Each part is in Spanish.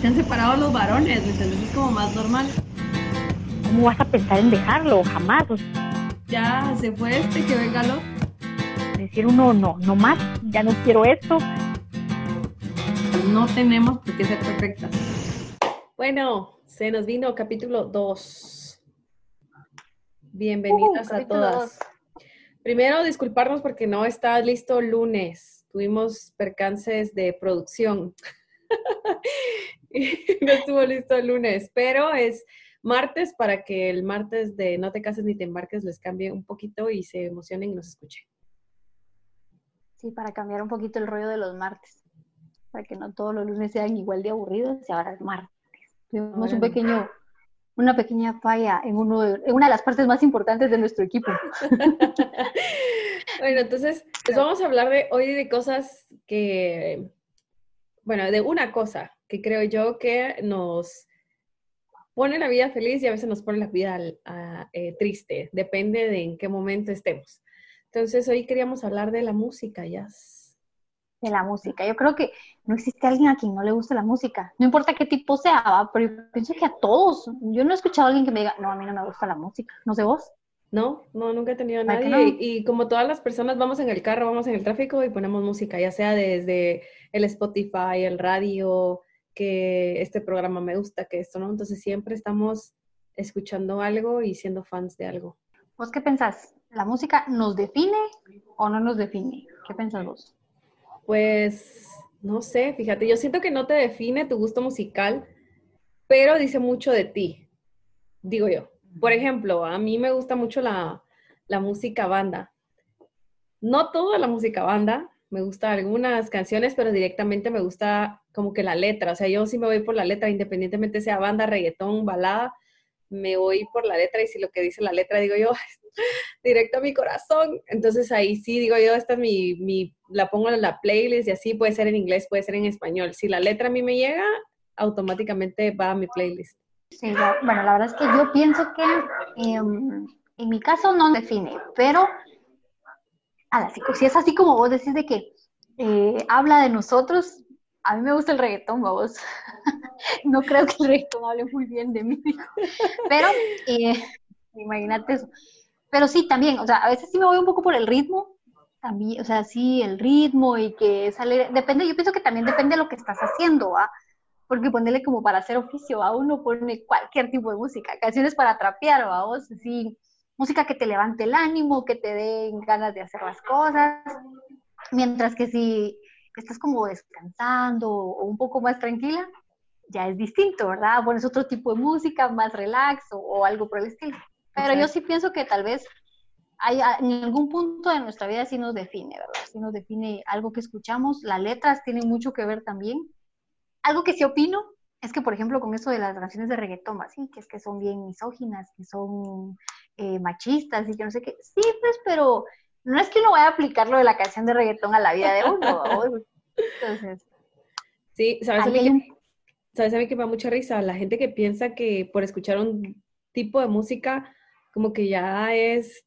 Se han separado los varones, ¿me entiendes? Es como más normal. ¿Cómo vas a pensar en dejarlo? Jamás. Ya se fue este, que venga lo. Decir uno, no, no más, ya no quiero esto. No tenemos por qué ser perfectas. Bueno, se nos vino capítulo 2. Bienvenidas Uh, a todas. Primero, disculparnos porque no está listo lunes. Tuvimos percances de producción. No estuvo listo el lunes, pero es martes para que el martes de No te cases ni te embarques les cambie un poquito y se emocionen y nos escuchen. Sí, para cambiar un poquito el rollo de los martes. Para que no todos los lunes sean igual de aburridos y ahora es martes. Tuvimos un pequeño, una pequeña falla en, uno de- en una de las partes más importantes de nuestro equipo. Bueno, entonces, pues vamos a hablar de hoy de cosas que, bueno, de una cosa que creo yo que nos pone la vida feliz y a veces nos pone la vida eh, triste, depende de en qué momento estemos. Entonces, hoy queríamos hablar de la música, ya. de la música. Yo creo que no existe alguien a quien no le guste la música. No importa qué tipo sea, ¿va? pero yo pienso que a todos. Yo no he escuchado a alguien que me diga, no, a mí no me gusta la música. No sé vos. No, no, nunca he tenido a ¿Verdad que nadie. no? Y, y como todas las personas, vamos en el carro, vamos en el tráfico y ponemos música, ya sea desde el Spotify, el radio, que este programa me gusta, que esto, ¿no? Entonces siempre estamos escuchando algo y siendo fans de algo. ¿Vos qué pensás? ¿La música nos define o no nos define? ¿Qué pensás vos? Pues, no sé, fíjate, yo siento que no te define tu gusto musical, pero dice mucho de ti, digo yo. Por ejemplo, a mí me gusta mucho la, la música banda. No toda la música banda, me gusta algunas canciones, pero directamente me gusta como que la letra. O sea, yo sí me voy por la letra, independientemente sea banda, reggaetón, balada, me voy por la letra y si lo que dice la letra digo yo, directo a mi corazón. Entonces ahí sí digo yo, esta es mi, mi, la pongo en la playlist y así puede ser en inglés, puede ser en español. Si la letra a mí me llega, automáticamente va a mi playlist. Sí, bueno, la verdad es que yo pienso que em, en mi caso no define, pero a la- si, es así como vos decís de que eh, habla de nosotros, a mí me gusta el reggaetón, vos. no creo que el reggaetón hable muy bien de mí, pero eh, imagínate eso. Pero sí, también, o sea, a veces sí me voy un poco por el ritmo, también, o sea, sí, el ritmo y que sale, depende, yo pienso que también depende de lo que estás haciendo, ¿va? Porque ponerle como para hacer oficio, a uno pone cualquier tipo de música, canciones para trapear, vamos, sí, música que te levante el ánimo, que te den ganas de hacer las cosas, mientras que si estás como descansando o un poco más tranquila, ya es distinto, ¿verdad? Pones otro tipo de música, más relax o, o algo por el estilo. Pero yo Exacto. sí pienso que tal vez hay, en algún punto de nuestra vida sí nos define, ¿verdad? Sí nos define algo que escuchamos. Las letras tienen mucho que ver también. Algo que sí opino es que, por ejemplo, con eso de las canciones de reggaetón, así, que es que son bien misóginas, que son eh, machistas y que no sé qué. Sí, pues, pero no es que uno vaya a aplicar lo de la canción de reggaetón a la vida de uno. ¿no? Entonces, Sí, ¿sabes a, mí que, un... ¿sabes a mí que me da mucha risa? La gente que piensa que por escuchar un tipo de música como que ya es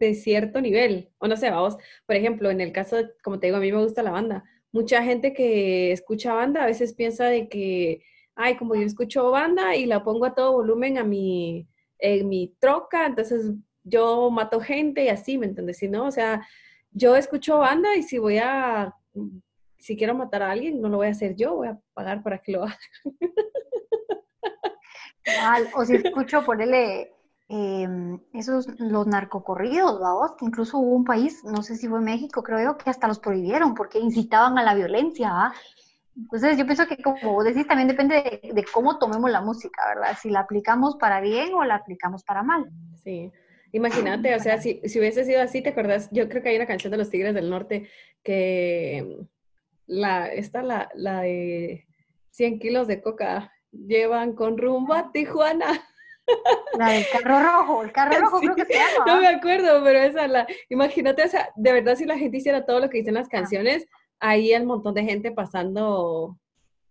de cierto nivel, o no sé, vamos, por ejemplo, en el caso, de- como te digo, a mí me gusta la banda. Mucha gente que escucha banda a veces piensa de que, ay, como yo escucho banda y la pongo a todo volumen a mi, en mi troca, entonces yo mato gente y así, ¿me entiendes? Si no, o sea, yo escucho banda y si voy a, si quiero matar a alguien, no lo voy a hacer yo, voy a pagar para que lo haga. O si escucho ponerle eh, esos, los narcocorridos, vamos, que incluso hubo un país, no sé si fue México, creo yo, que hasta los prohibieron porque incitaban a la violencia, ¿va? Entonces yo pienso que como vos decís, también depende de, de cómo tomemos la música, ¿verdad? Si la aplicamos para bien o la aplicamos para mal. Sí. Imagínate, o sea, si, si hubiese sido así, ¿te acuerdas? Yo creo que hay una canción de los Tigres del Norte que la, esta, la, la de 100 kilos de coca llevan con rumbo a Tijuana. La del carro rojo, el carro rojo Sí, creo que se llama. No me acuerdo, pero esa la, imagínate, o sea, de verdad si la gente hiciera todo lo que dicen las canciones, ahí hay un montón de gente pasando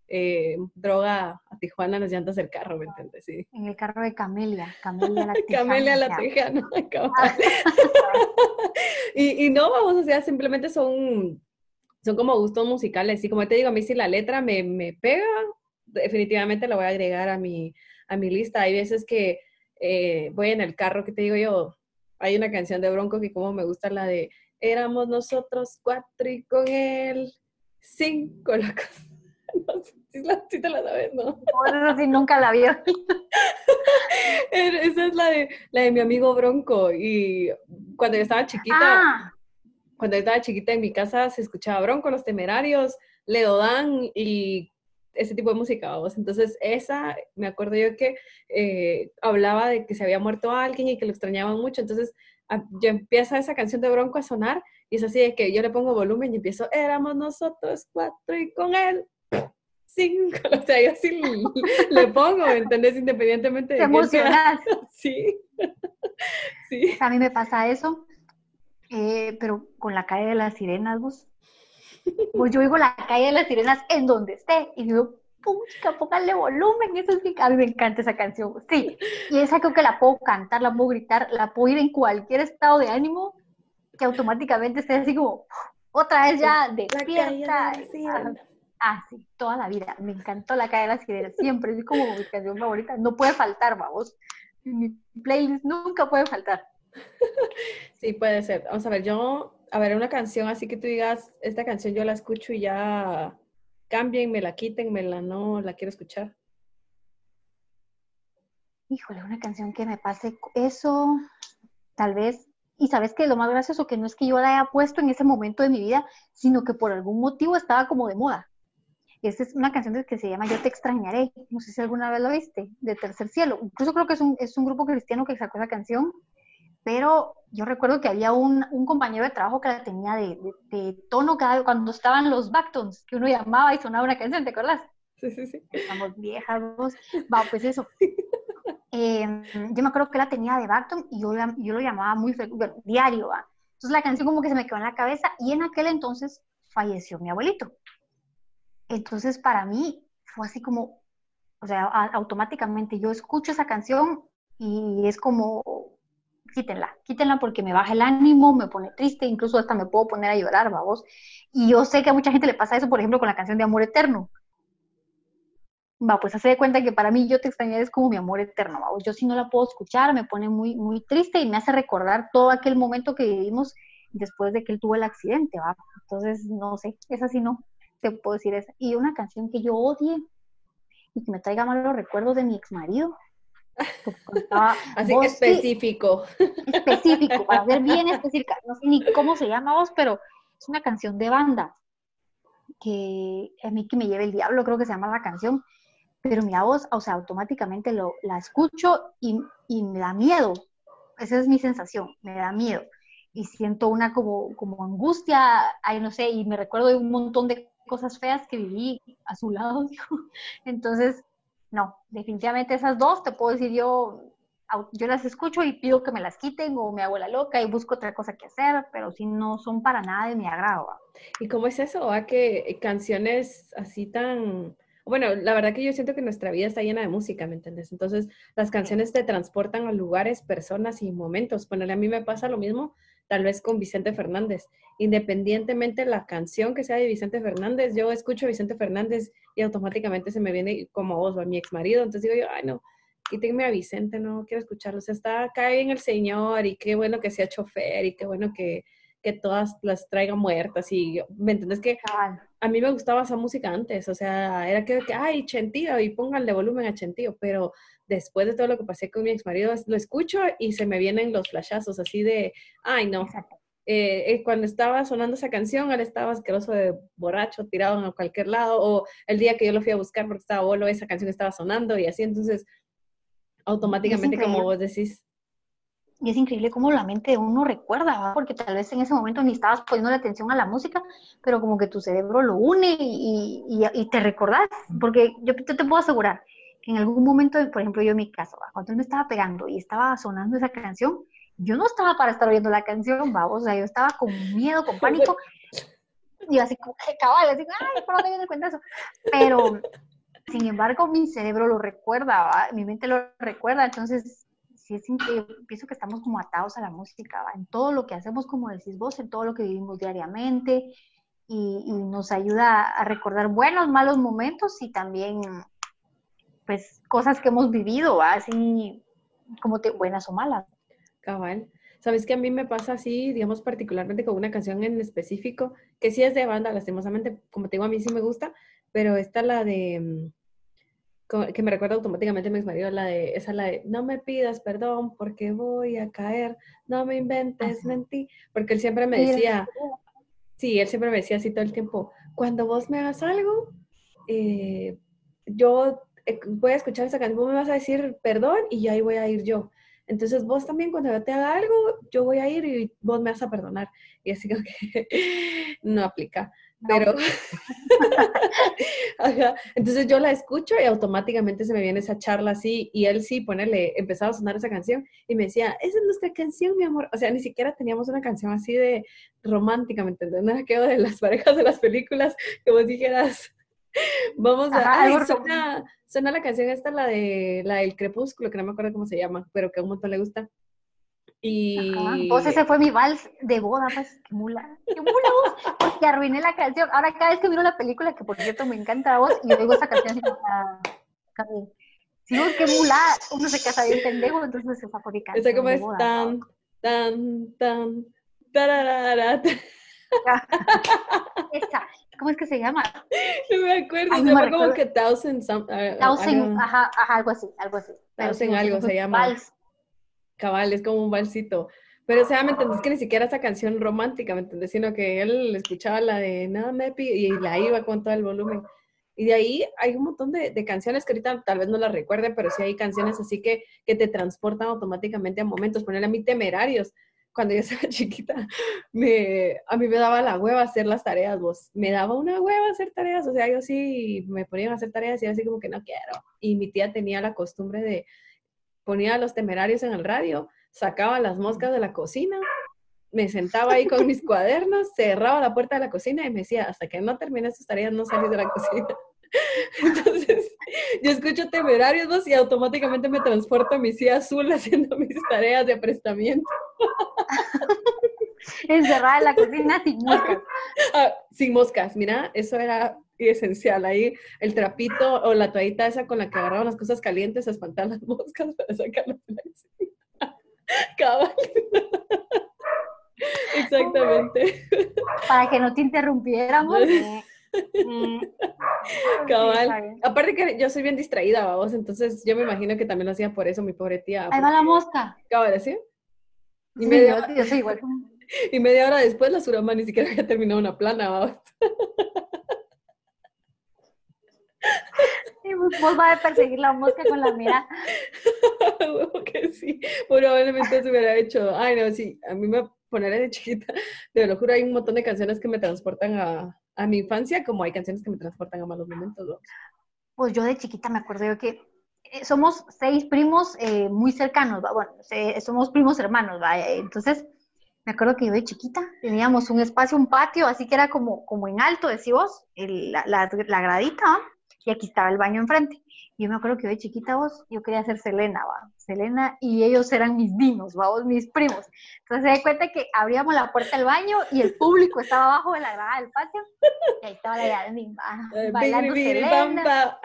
eh, droga a Tijuana en las llantas del carro, ¿me entiendes? Sí. En el carro de Camelia, Camelia la Camelia la Tejana, Tejana. cabal. y, y no, vamos, o sea, simplemente son, son como gustos musicales. Y como te digo, a mí si la letra me, me pega, definitivamente la voy a agregar a mi, a mi lista. Hay veces que eh, voy en el carro, que te digo yo, hay una canción de Bronco que como me gusta la de Éramos nosotros cuatro y con él cinco locos. No sé si, te la sabes, ¿no? Bueno, si nunca la vi. Esa es la de, la de mi amigo Bronco. Y cuando yo estaba chiquita, Ah, cuando yo estaba chiquita en mi casa se escuchaba Bronco, Los Temerarios, Leodán y ese tipo de música, vamos. Entonces, esa, me acuerdo yo que eh, hablaba de que se había muerto alguien y que lo extrañaban mucho. Entonces, a- yo empieza esa canción de Bronco a sonar y es así de que yo le pongo volumen y empiezo, éramos nosotros cuatro y con él cinco. O sea, yo así le, le pongo, ¿me entendés? Independientemente de te emocionas. Sí. Sí. A mí me pasa eso, eh, pero con la calle de las sirenas, vos. Pues yo oigo la calle de las sirenas en donde esté y digo, pucha, póngale volumen, eso es que a mí me encanta esa canción. Sí, y esa creo que la puedo cantar, la puedo gritar, la puedo ir en cualquier estado de ánimo que automáticamente esté así como, otra vez ya despierta. sirenas. Ah, sí, toda la vida. Me encantó la calle de las sirenas, siempre, es como mi canción favorita. No puede faltar, vamos. Mi playlist nunca puede faltar. Sí, puede ser. Vamos a ver, yo, a ver, una canción así que tú digas, esta canción yo la escucho y ya cambien, me la quiten, me la no, la quiero escuchar. Híjole, una canción que me pase eso, tal vez. Y sabes que lo más gracioso que no es que yo la haya puesto en ese momento de mi vida, sino que por algún motivo estaba como de moda. Esta es una canción que se llama Yo te extrañaré. No sé si alguna vez lo viste, de Tercer Cielo. Incluso creo que es un, es un grupo cristiano que sacó esa canción. Pero yo recuerdo que había un, un compañero de trabajo que la tenía de, de- de tono cada cuando estaban los backtones, que uno llamaba y sonaba una canción, ¿te acuerdas? Sí, sí, sí. estamos viejas, vos. Va, pues eso. Eh, yo me acuerdo que la tenía de Barton y yo, yo lo llamaba muy bueno, diario, ¿va? Entonces la canción como que se me quedó en la cabeza y en aquel entonces falleció mi abuelito. Entonces para mí fue así como, o sea, a- automáticamente yo escucho esa canción y es como, quítenla, quítenla porque me baja el ánimo, me pone triste, incluso hasta me puedo poner a llorar, vamos. Y yo sé que a mucha gente le pasa eso, por ejemplo, con la canción de Amor Eterno. Va, pues hace de cuenta que para mí Yo te extrañaré es como mi amor eterno, ¿va? Yo si no la puedo escuchar, me pone muy, muy triste y me hace recordar todo aquel momento que vivimos después de que él tuvo el accidente, ¿va? Entonces, no sé, esa sí no, te puedo decir esa. Y una canción que yo odie y que me traiga malos recuerdos de mi ex marido. Así que específico. específico, para ser bien específica. No sé ni cómo se llama vos, pero es una canción de banda que a mí que me lleve el diablo, creo que se llama la canción. Pero mi voz, o sea, automáticamente lo, la escucho y, y me da miedo. Esa es mi sensación, me da miedo. Y siento una como, como angustia, ay, no sé, y me recuerdo de un montón de cosas feas que viví a su lado. Entonces, no, definitivamente esas dos te puedo decir yo, las escucho y pido que me las quiten o me hago la loca y busco otra cosa que hacer, pero si no son para nada de mi agrado. ¿Y cómo es eso? ¿Va? Que canciones así tan... Bueno, la verdad que yo siento que nuestra vida está llena de música, ¿me entiendes? Entonces, las canciones te transportan a lugares, personas y momentos. Bueno, a mí me pasa lo mismo, tal vez con Vicente Fernández. Independientemente la canción que sea de Vicente Fernández, yo escucho a Vicente Fernández y automáticamente se me viene como vos, va mi ex marido. Entonces digo yo, ay, no, quítenme a Vicente, no quiero escucharlo. O sea, está acá bien el señor y qué bueno que sea chofer y qué bueno que, que todas las traiga muertas. Y, ¿me entiendes? Que a mí me gustaba esa música antes, o sea, era que, que, ay, Chentío, y pónganle volumen a Chentío, pero después de todo lo que pasé con mi ex marido, lo escucho y se me vienen los flashazos así de, ay, no, eh, eh, cuando estaba sonando esa canción, él estaba asqueroso de borracho, tirado en cualquier lado, o el día que yo lo fui a buscar porque estaba bolo, esa canción estaba sonando y así, entonces, automáticamente, como vos decís, Y es increíble cómo la mente de uno recuerda, ¿va? porque tal vez en ese momento ni estabas poniendo la atención a la música, pero como que tu cerebro lo une y, y- y te recordás, porque yo, yo te puedo asegurar que en algún momento, por ejemplo, yo en mi caso, ¿va? cuando me estaba pegando y estaba sonando esa canción, yo no estaba para estar oyendo la canción, ¿va? o sea, yo estaba con miedo, con pánico, y así como que cabal, así, ay, ¿por dónde viene cuenta eso? Pero, sin embargo, mi cerebro lo recuerda, ¿va? mi mente lo recuerda, entonces sí es pienso que estamos como atados a la música, ¿va? en todo lo que hacemos, como decís vos, en todo lo que vivimos diariamente, y, y nos ayuda a recordar buenos, malos momentos y también pues, cosas que hemos vivido, así como te, buenas o malas. Cabal. Sabes que a mí me pasa así, digamos, particularmente con una canción en específico, que sí es de banda, lastimosamente, como te digo, a mí sí me gusta, pero esta la de, mm, que me recuerda automáticamente a mi marido, la de, esa la de, no me pidas perdón porque voy a caer, no me inventes, mentí, porque él siempre me decía, sí, él siempre me decía así todo el tiempo, cuando vos me hagas algo, eh, yo eh, voy a escuchar esa canción, vos me vas a decir perdón y ahí voy a ir yo. Entonces vos también cuando yo te haga algo, yo voy a ir y vos me vas a perdonar. Y así que no aplica. Pero, entonces yo la escucho y automáticamente se me viene esa charla así y él sí, ponerle, empezaba a sonar esa canción y me decía, esa es nuestra canción, mi amor. O sea, ni siquiera teníamos una canción así de romántica, ¿me entiendes? No era de las parejas de las películas vos dijeras, vamos a... suena, la canción esta, la de la del crepúsculo, que no me acuerdo cómo se llama, pero que a un montón le gusta. Y... Vos ese fue mi vals de boda, pues, qué mula, qué mula vos, porque arruiné la canción. Ahora cada vez que miro la película, que por cierto me encanta la voz, y yo digo esa canción así ah, si vos qué mula, uno se casa bien pendejo, entonces se fabrica. Esa como es tan, tan, tan, tararara. Esa, ¿cómo es que se llama? No me acuerdo, se llama como que Thousand, some, uh, thousand ajá, ajá, algo así, algo así. Thousand algo se llama. Vals cabal, es como un balsito. Pero, o sea, ¿me entendés que ni siquiera esa canción romántica, ¿me entendés? Sino que él escuchaba la de Nada me y la iba con todo el volumen. Y de ahí hay un montón de, de, canciones que ahorita tal vez no las recuerden, pero sí hay canciones así que, que te transportan automáticamente a momentos. Ponerle a mí temerarios. Cuando yo estaba chiquita, me, a mí me daba la hueva hacer las tareas, vos. Me daba una hueva hacer tareas. O sea, yo sí me ponían a hacer tareas y así como que no quiero. Y mi tía tenía la costumbre de, ponía los temerarios en el radio, sacaba las moscas de la cocina, me sentaba ahí con mis cuadernos, cerraba la puerta de la cocina y me decía, hasta que no termines tus tareas no salís de la cocina. Entonces, yo escucho temerarios dos y automáticamente me transporto a mi silla azul haciendo mis tareas de aprestamiento. Encerrada en la cocina sin moscas. Ah, sin moscas, mira, eso era esencial. Ahí el trapito o la toallita esa con la que agarraban las cosas calientes a espantar las moscas para sacarlas Cabal. Exactamente. Para que no te interrumpiéramos. Cabal. Aparte que yo soy bien distraída, vamos, entonces yo me imagino que también lo hacía por eso mi pobre tía. Ahí va la mosca. Cabal, ¿sí? Y media, yo, soy igual. Y media hora después la surama ni siquiera había terminado una plana, vamos. Vos vas a perseguir la mosca con la mira. que sí, probablemente se hubiera hecho. Ay, no, sí, a mí me poner de chiquita, te lo juro, hay un montón de canciones que me transportan a, a mi infancia, como hay canciones que me transportan a malos momentos. Pues yo de chiquita me acuerdo yo que eh, somos seis primos eh, muy cercanos, bueno, somos primos hermanos, ¿va? entonces me acuerdo que yo de chiquita teníamos un espacio, un patio, así que era como, como en alto, decimos, la, la, la, gradita, y aquí estaba el baño enfrente. Y yo me acuerdo que yo de chiquita vos, yo quería ser Selena, va, Selena, y ellos eran mis dinos, vos, mis primos. Entonces se da cuenta que abríamos la puerta del baño y el público estaba abajo de la grada del patio, y ahí estaba la Yasmin, eh, bailando Selena,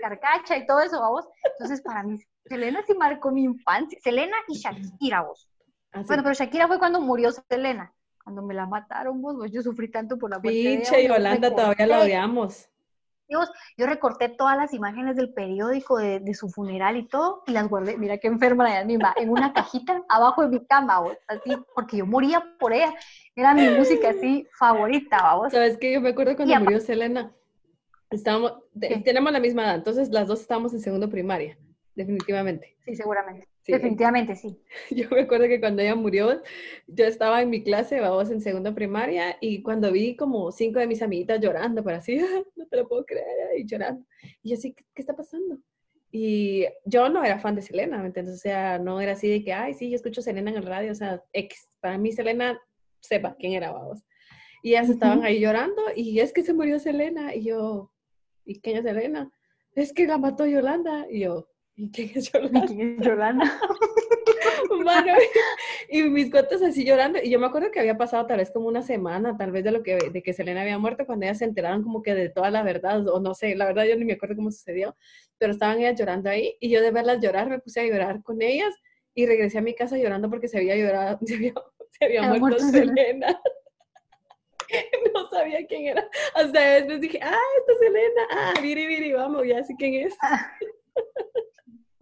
carcacha y todo eso, vos. Entonces para mí, Selena sí marcó mi infancia, Selena y Shakira, vos. Ah, bueno, pero Shakira fue cuando murió Selena. Cuando me la mataron, vos, yo sufrí tanto por la muerte Pinche y Yolanda todavía la odiamos. Dios, yo recorté todas las imágenes del periódico de, de, su funeral y todo, y las guardé, mira qué enferma la misma, en una cajita abajo de mi cama, vos, así, porque yo moría por ella. Era mi música así favorita, vamos. ¿Sabes qué? Yo me acuerdo cuando murió Selena, estábamos, tenemos la misma edad, entonces las dos estábamos en segundo primaria, definitivamente. Sí, seguramente. Definitivamente sí. Yo me acuerdo que cuando ella murió, yo estaba en mi clase, vamos en segunda primaria, y cuando vi como cinco de mis amiguitas llorando, por así, no te lo puedo creer, y llorando. Y yo así, ¿qué, está pasando? Y yo no era fan de Selena, ¿me entiendes? O sea, no era así de que, ay, sí, yo escucho Selena en el radio, o sea, ex, para mí Selena, sepa quién era, vamos. Y ellas estaban ahí llorando, y es que se murió Selena, y yo, ¿y quién es Selena? Es que la mató Yolanda, y yo, ¿Y quién es Yolanda? ¿Y quién es Yolanda? Mano, y mis cuates así llorando. Y yo me acuerdo que había pasado tal vez como una semana, tal vez de lo que, de que Selena había muerto, cuando ellas se enteraron como que de toda la verdad, o no sé, la verdad yo ni me acuerdo cómo sucedió, pero estaban ellas llorando ahí y yo de verlas llorar me puse a llorar con ellas y regresé a mi casa llorando porque se había llorado, se había, se había Había muerto muerto Selena. No sabía quién era. Hasta después dije, ah, esta es Selena. Ah, viri, viri, vamos, ya sé quién es.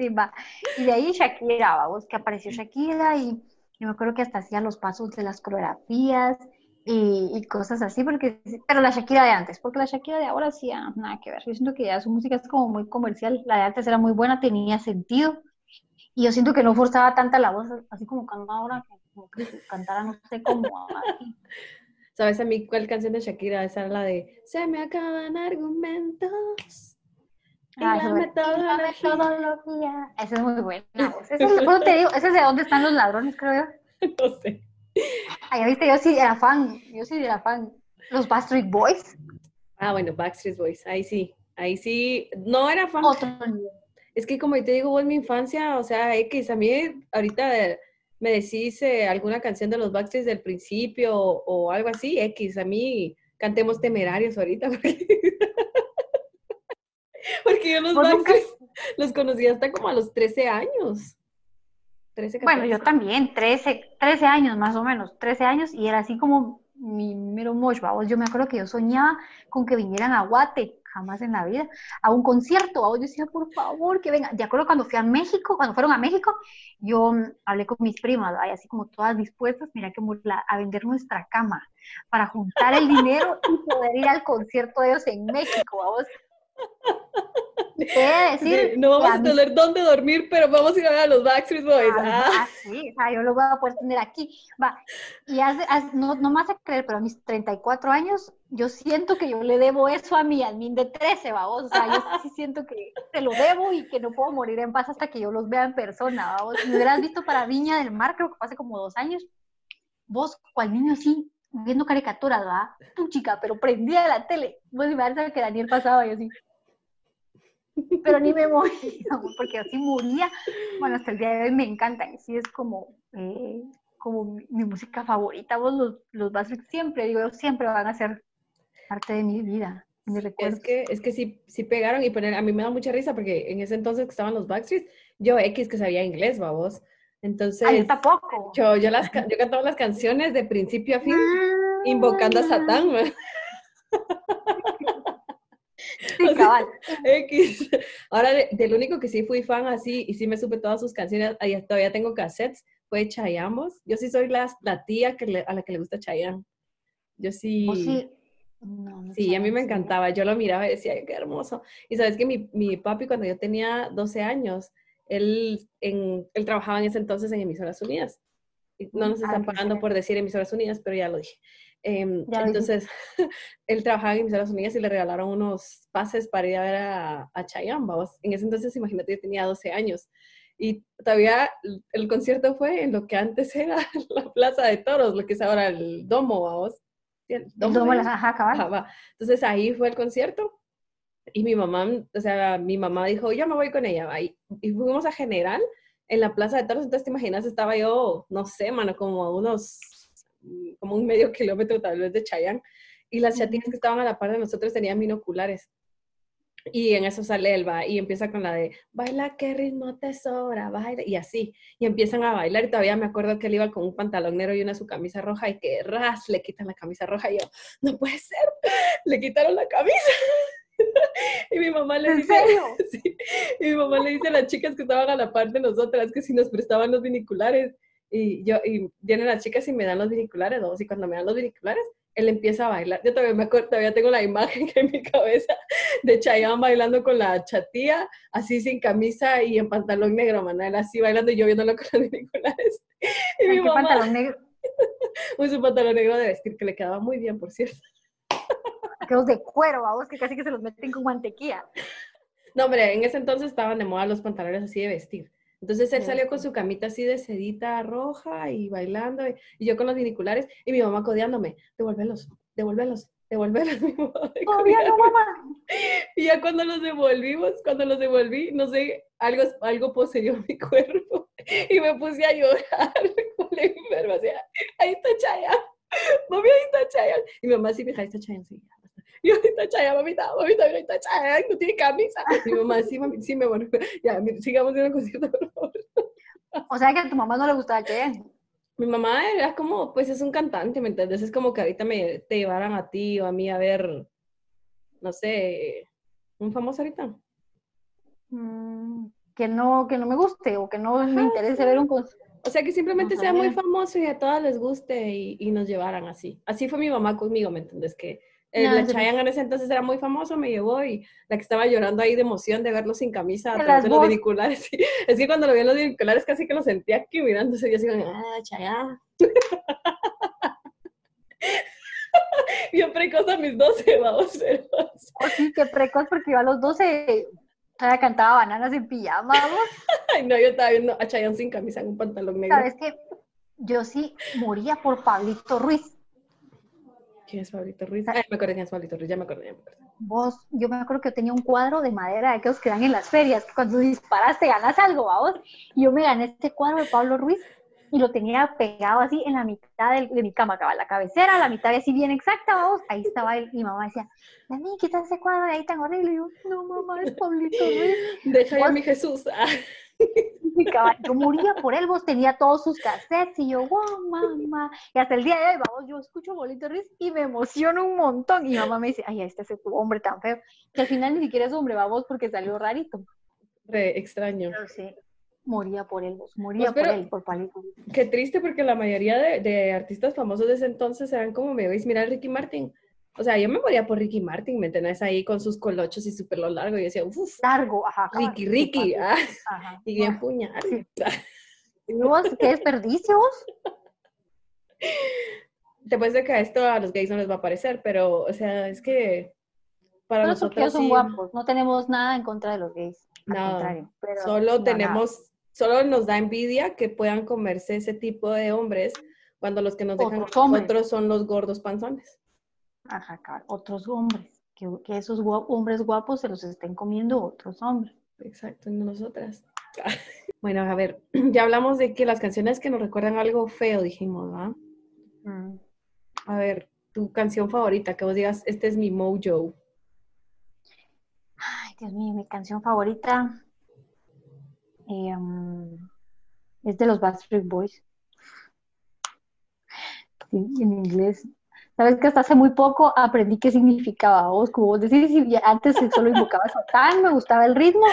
Va. Y de ahí Shakira, vamos, que apareció Shakira y yo me acuerdo que hasta hacía los pasos de las coreografías y, cosas así, porque, pero la Shakira de antes, porque la Shakira de ahora sí, ah, nada que ver. Yo siento que ya su música es como muy comercial, la de antes era muy buena, tenía sentido y yo siento que no forzaba tanta la voz, así como cuando ahora, como que cantara no sé cómo. ¿Sabes a mí cuál canción de Shakira? Esa era la de Se me acaban argumentos. Sobre- metodología. la metodología. Esa es muy buena. Esa es, eso te digo, ese es de dónde están los ladrones, creo yo. No sé. Ya viste, yo sí era fan, yo sí era fan. Los Backstreet Boys, Ah, bueno, Backstreet Boys. Ahí sí. Ahí sí. No era fan. otro. Es que como te digo, vos mi infancia, o sea, X, a mí ahorita me decís eh, alguna canción de los Backstreet del principio o, o algo así, X, a mí cantemos temerarios ahorita. Porque, porque yo los ¿Vos nunca- Backstreet los conocí hasta como a los 13 años. 13, Bueno, yo 14. también, 13, 13 años más o menos, 13 años, y era así como mi mero mosh, vamos. Yo me acuerdo que yo soñaba con que vinieran a Guate, jamás en la vida, a un concierto, vamos. Yo decía, por favor, que vengan. De acuerdo cuando fui a México, cuando fueron a México, yo mm, hablé con mis primas, así como todas dispuestas, mira que a vender nuestra cama para juntar el dinero y poder ir al concierto de ellos en México, vamos. Decir, Sí, no vamos a mí tener dónde dormir, pero vamos a ir a ver a los Backstreet Boys. Ah, Ah. sí, o sea, yo lo voy a poder tener aquí. Va, y hace- no, no me vas a creer, pero a mis 34 años, yo siento que yo le debo eso a mi admin de 13, vamos. O sea, yo sí siento que te lo debo y que no puedo morir en paz hasta que yo los vea en persona, vamos. Si me hubieras visto para Viña del Mar, creo que hace como dos años, vos, cual niño así, viendo caricaturas, ¿va? Tu chica, pero prendida la tele. Vos me que Daniel pasaba y así. Pero ni me moría, porque así moría. Bueno, hasta el día de hoy me encantan. Sí, es como, eh, como mi, mi música favorita. Vos los, los Backstreet siempre, digo, siempre van a ser parte de mi vida. Es que, es que sí, sí pegaron y poner, a mí me da mucha risa porque en ese entonces que estaban los Backstreet, yo X que sabía inglés, babos. Entonces, Ay, yo tampoco. yo, yo, las, yo cantaba las canciones de principio a fin, invocando a Satán, Sí, cabal. X. Ahora, de- del único que sí fui fan así y sí me supe todas sus canciones, ahí todavía tengo cassettes, fue Chayanne. vos. Yo sí soy la, la tía que le- a la que le gusta Chayanne. Yo sí. Sí. No, no Sí, a mí me encantaba. Yo lo miraba y decía, "Ay, qué hermoso. Y sabes que mi, mi papi, cuando yo tenía 12 años, él, en, él trabajaba en ese entonces en Emisoras Unidas. Y no nos Ah, están pagando por decir Emisoras Unidas, pero ya lo dije. Ya lo entonces, él trabajaba en Emisoras Unidas y le regalaron unos pases para ir a ver a, a Chayanne, vamos. En ese entonces, imagínate, yo tenía 12 años. Y todavía el, concierto fue en lo que antes era la Plaza de Toros, lo que es ahora el Domo, vamos. El El Domo, domo. Entonces ahí fue el concierto y mi mamá, o sea, mi mamá dijo, yo me voy con ella, va. Y, y fuimos a General en la Plaza de Toros, entonces te imaginas, estaba yo, no sé, mano, como a unos, como un medio kilómetro tal vez de Chayán y las chatillas que estaban a la par de nosotros tenían binoculares. Y en eso sale él, va, y empieza con la de, baila, qué ritmo te sobra, baila, y así. Y empiezan a bailar, y todavía me acuerdo que él iba con un pantalón negro y una su camisa roja, y que ras, le quitan la camisa roja, y yo, no puede ser, le quitaron la camisa. y mi mamá le ¿En dice, sí, y mi mamá le dice a las chicas que estaban a la par de nosotras que si nos prestaban los binoculares, y yo, y vienen las chicas y me dan los binoculares, ¿no? y cuando me dan los binoculares, él empieza a bailar. Yo todavía me acuerdo, todavía tengo la imagen en mi cabeza de Chayanne bailando con la chatía, así sin camisa y en pantalón negro, Manuel, así bailando y yo viéndolo con los binoculares. Y mi mamá, pantalón negro. con su pantalón negro de vestir, que le quedaba muy bien, por cierto. Aquellos de cuero, vamos, que casi que se los meten con mantequilla. No, hombre, en ese entonces estaban de moda los pantalones así de vestir. Entonces él salió con su camita así de sedita roja y bailando, y, y yo con los binoculares, y mi mamá codeándome, devuélvelos, devuélvelos, devolverlos mi de no, cuidarme. mamá. Y ya cuando los devolvimos, cuando los devolví, no sé, algo, algo poseyó mi cuerpo y me puse a llorar como la enferma. O sea, ahí está Chaya, mami, ahí está Chaya. Y mi mamá sí, mija, ahí está Chaya, basta. Y yo, está Chaya, mamita, mamita, mira, está Chaya, no tiene camisa. Y mi mamá, sí, mami, sí, me bueno, ya, mi- sigamos viendo el concierto, por favor. O sea que a tu mamá no le gustaba Cheyenne. Mi mamá era como, pues es un cantante, ¿me entiendes? Es como que ahorita me, te llevaran a ti o a mí a ver, no sé, un famoso ahorita. Mm, que no, que no me guste o que no me Ajá, interese sí. ver un concierto. O sea, que simplemente sea muy famoso y a todas les guste y, y nos llevaran así. Así fue mi mamá conmigo, ¿me entiendes? Que eh, No, la yo Chayanne en ese entonces era muy famoso, me llevó y la que estaba llorando ahí de emoción de verlo sin camisa a través de los sí. Es que cuando lo vi en los auriculares casi que lo sentía aquí mirándose y así como, ah, Chayanne. Yo precoz a mis 12, vamos, pero... O sí, que precoz porque iba a los 12, todavía cantaba bananas en pijama, vamos. Ay, no, yo estaba viendo a Chayanne sin camisa en un pantalón negro. Sabes que yo sí moría por Pablito Ruiz. ¿Quién es Pablito Ruiz? Ay, me acordé quién es Pablito Ruiz, ya me acordé, ya me acordé. Vos, yo me acuerdo que yo tenía un cuadro de madera de aquellos que dan en las ferias, que cuando disparaste ganas algo, vamos. Y yo me gané este cuadro de Pablo Ruiz y lo tenía pegado así en la mitad del- de, mi cama, cabal, la cabecera, la mitad así bien exacta, vamos. Ahí estaba él, mi mamá decía, Dani, quita ese cuadro de ahí tan horrible. Y yo, no, mamá, es Pablito Ruiz. Deja ya Vos- mi Jesús. Yo moría por él, vos tenía todos sus cassettes y yo, wow, mamá. Y hasta el día de hoy, vamos, yo escucho Pablito Ruiz y me emociono un montón. Y mi mamá me dice, ay, este es tu hombre tan feo. Que al final ni siquiera es hombre, vamos, porque salió rarito. re extraño. Pero sí, moría por él, vos, moría Pues, por él, por Pablito Ruiz. Qué triste porque la mayoría de, de artistas famosos de ese entonces eran como me veis mirar Ricky Martin. O sea, yo me moría por Ricky Martin, ¿me tenés ahí con sus colochos y su pelo largo? Y yo decía, uff, Largo, ajá. Ricky, Ricky, ah, Ajá. y bien puñal. Sí. ¿Y vos, qué desperdicio vos? Te puedes decir que a esto a los gays no les va a parecer, pero, o sea, es que para Solo porque nosotros ellos son sí, guapos, no tenemos nada en contra de los gays. Al contrario. pero solo no, nada. tenemos, solo nos da envidia que puedan comerse ese tipo de hombres cuando los que nos dejan Otros nosotros son los gordos panzones. Ajá, cabal, otros hombres. Que, que esos hombres guapos se los estén comiendo otros hombres. Exacto, no nosotras. Bueno, a ver, ya hablamos de que las canciones que nos recuerdan algo feo, dijimos, ¿va? Mm. A ver, tu canción favorita, que vos digas, este es mi mojo. Ay, Dios mío, mi canción favorita eh, um, es de los Backstreet Boys. Sí, en inglés. Sabes que hasta hace muy poco aprendí qué significaba vos, como vos decís, y antes solo invocaba Satán, me gustaba el ritmo,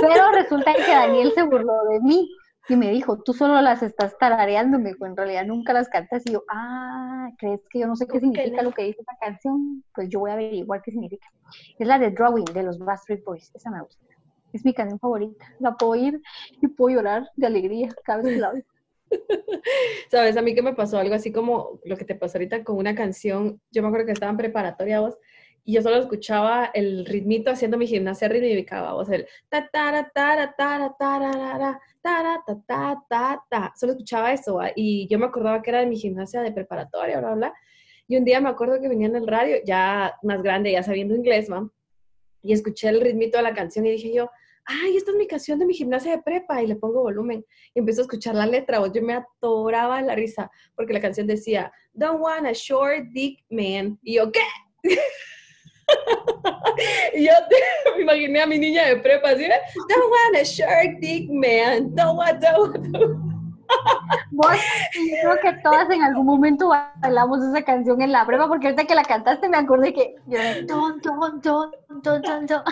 pero resulta que Daniel se burló de mí y me dijo, tú solo las estás tarareando, me dijo, en realidad nunca las cantas, y yo, ah, ¿crees que yo no sé qué ¿Cómo que significa lo que dice esa canción? Pues yo voy a averiguar qué significa. Es la de Drawing, de los Backstreet Boys, esa me gusta. Es mi canción favorita, la puedo oír y puedo llorar de alegría cada vez que la oigo. Sabes, a mí que me pasó algo así como lo que te pasó ahorita con una canción, yo me acuerdo que estaba en preparatoria vos, y yo solo escuchaba el ritmito haciendo mi gimnasia rítmica, vos, el ta ta ta ta ta ta ta ta ta ta solo escuchaba eso, ¿va? y yo me acordaba que era de mi gimnasia de preparatoria, bla, bla, y un día me acuerdo que venía en el radio, ya más grande, ya sabiendo inglés, ¿va? y escuché el ritmito de la canción y dije yo, ay, esta es mi canción de mi gimnasia de prepa, y le pongo volumen, y empiezo a escuchar la letra, vos, yo me atoraba la risa, porque la canción decía, don't want a short dick man, y yo, ¿qué? y yo me imaginé a mi niña de prepa así, don't want a short dick man, don't want, don't want, don't want". Vos, creo que todas en algún momento bailamos esa canción en la prueba, porque ahorita que la cantaste me acordé que yo de don, don, don, don, don, don.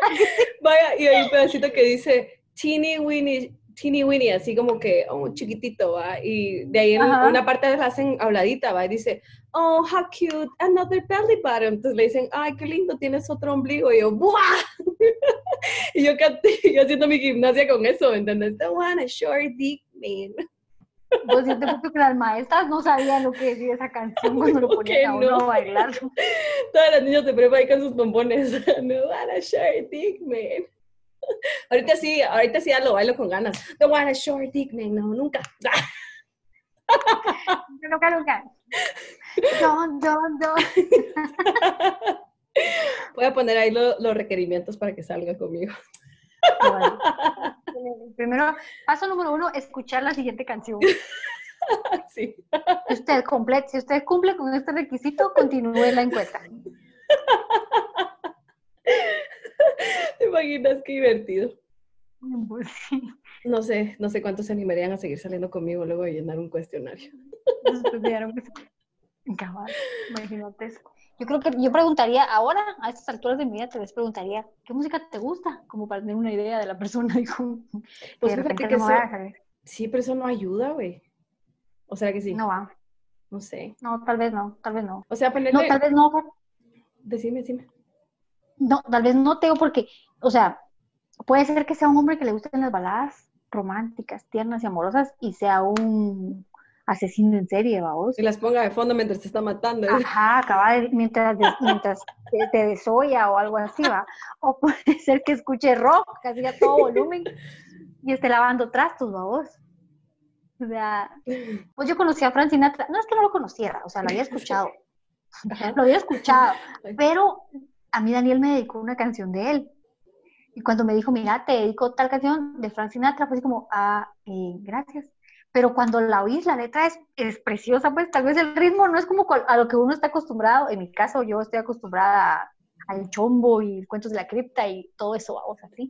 Vaya, y hay un pedacito que dice teeny weeny, teeny weeny, así como que oh, chiquitito, va. Y de ahí en Ajá. una parte la hacen habladita, va. Y dice, oh, how cute, another belly button. Entonces le dicen, ay, qué lindo, tienes otro ombligo. Y yo, ¡buah! y yo yo haciendo mi gimnasia con eso, ¿me entiendes? Don't want a short dick man. Te juro que las maestras no sabían lo que decía esa canción cuando lo ¿Cómo ponían a uno no? a bailar. Todas las niñas de prepa ahí con sus bombones. no want a short dick man. Ahorita sí, ahorita sí ya lo bailo con ganas. Don't want a short dick man, no, nunca. Nunca, nunca. Don, don, don. Voy a poner ahí lo- los requerimientos para que salga conmigo. Primero, paso número uno, escuchar la siguiente canción. Sí. Si usted, comple- si usted cumple con este requisito, continúe la encuesta. ¿Te imaginas qué divertido? Pues sí. No sé, no sé cuántos se animarían a seguir saliendo conmigo luego de llenar un cuestionario. Que Cabal, imagínate eso. Yo creo que yo preguntaría ahora, a estas alturas de mi vida, te les preguntaría, ¿qué música te gusta? Como para tener una idea de la persona. Pues de fíjate repente que no eso- a. Sí, pero eso no ayuda, güey. O sea que sí. No va. No sé. No, tal vez no, tal vez no. O sea, No, ponerle... tal vez no. Decime, decime. No, tal vez no tengo porque, o sea, puede ser que sea un hombre que le gusten las baladas románticas, tiernas y amorosas y sea un asesino en serie, vamos. Y las ponga de fondo mientras te está matando. ¿eh? Ajá, cabal, mientras, de- mientras te, te desolla o algo así, va. O puede ser que escuche rock, casi a todo volumen, y esté lavando trastos, vamos. O sea, pues yo conocí a Frank Sinatra, no es que no lo conociera, o sea, lo había escuchado, Ajá. lo había escuchado, pero a mí Daniel me dedicó una canción de él. Y cuando me dijo, mira, te dedico tal canción de Frank Sinatra, fue así como, ah, eh, gracias. Pero cuando la oís, la letra es, es preciosa, pues tal vez el ritmo no es como a lo que uno está acostumbrado. En mi caso, yo estoy acostumbrada al chombo y cuentos de la cripta y todo eso, vamos, así.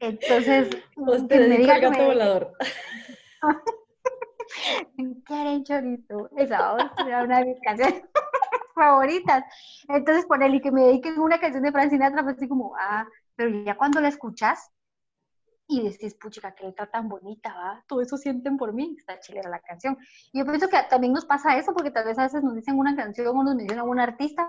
Entonces, que te me diga que me- volador. quieren chorizo. Esa era una de mis canciones favoritas. Entonces, ponerle y que me dediquen una canción de Frank Sinatra, así como, ah, pero ya cuando la escuchas y decís, puchica, qué letra tan bonita, va, todo eso sienten por mí, está chilera la canción. Y yo pienso que también nos pasa eso, porque tal vez a veces nos dicen una canción o nos mencionan un artista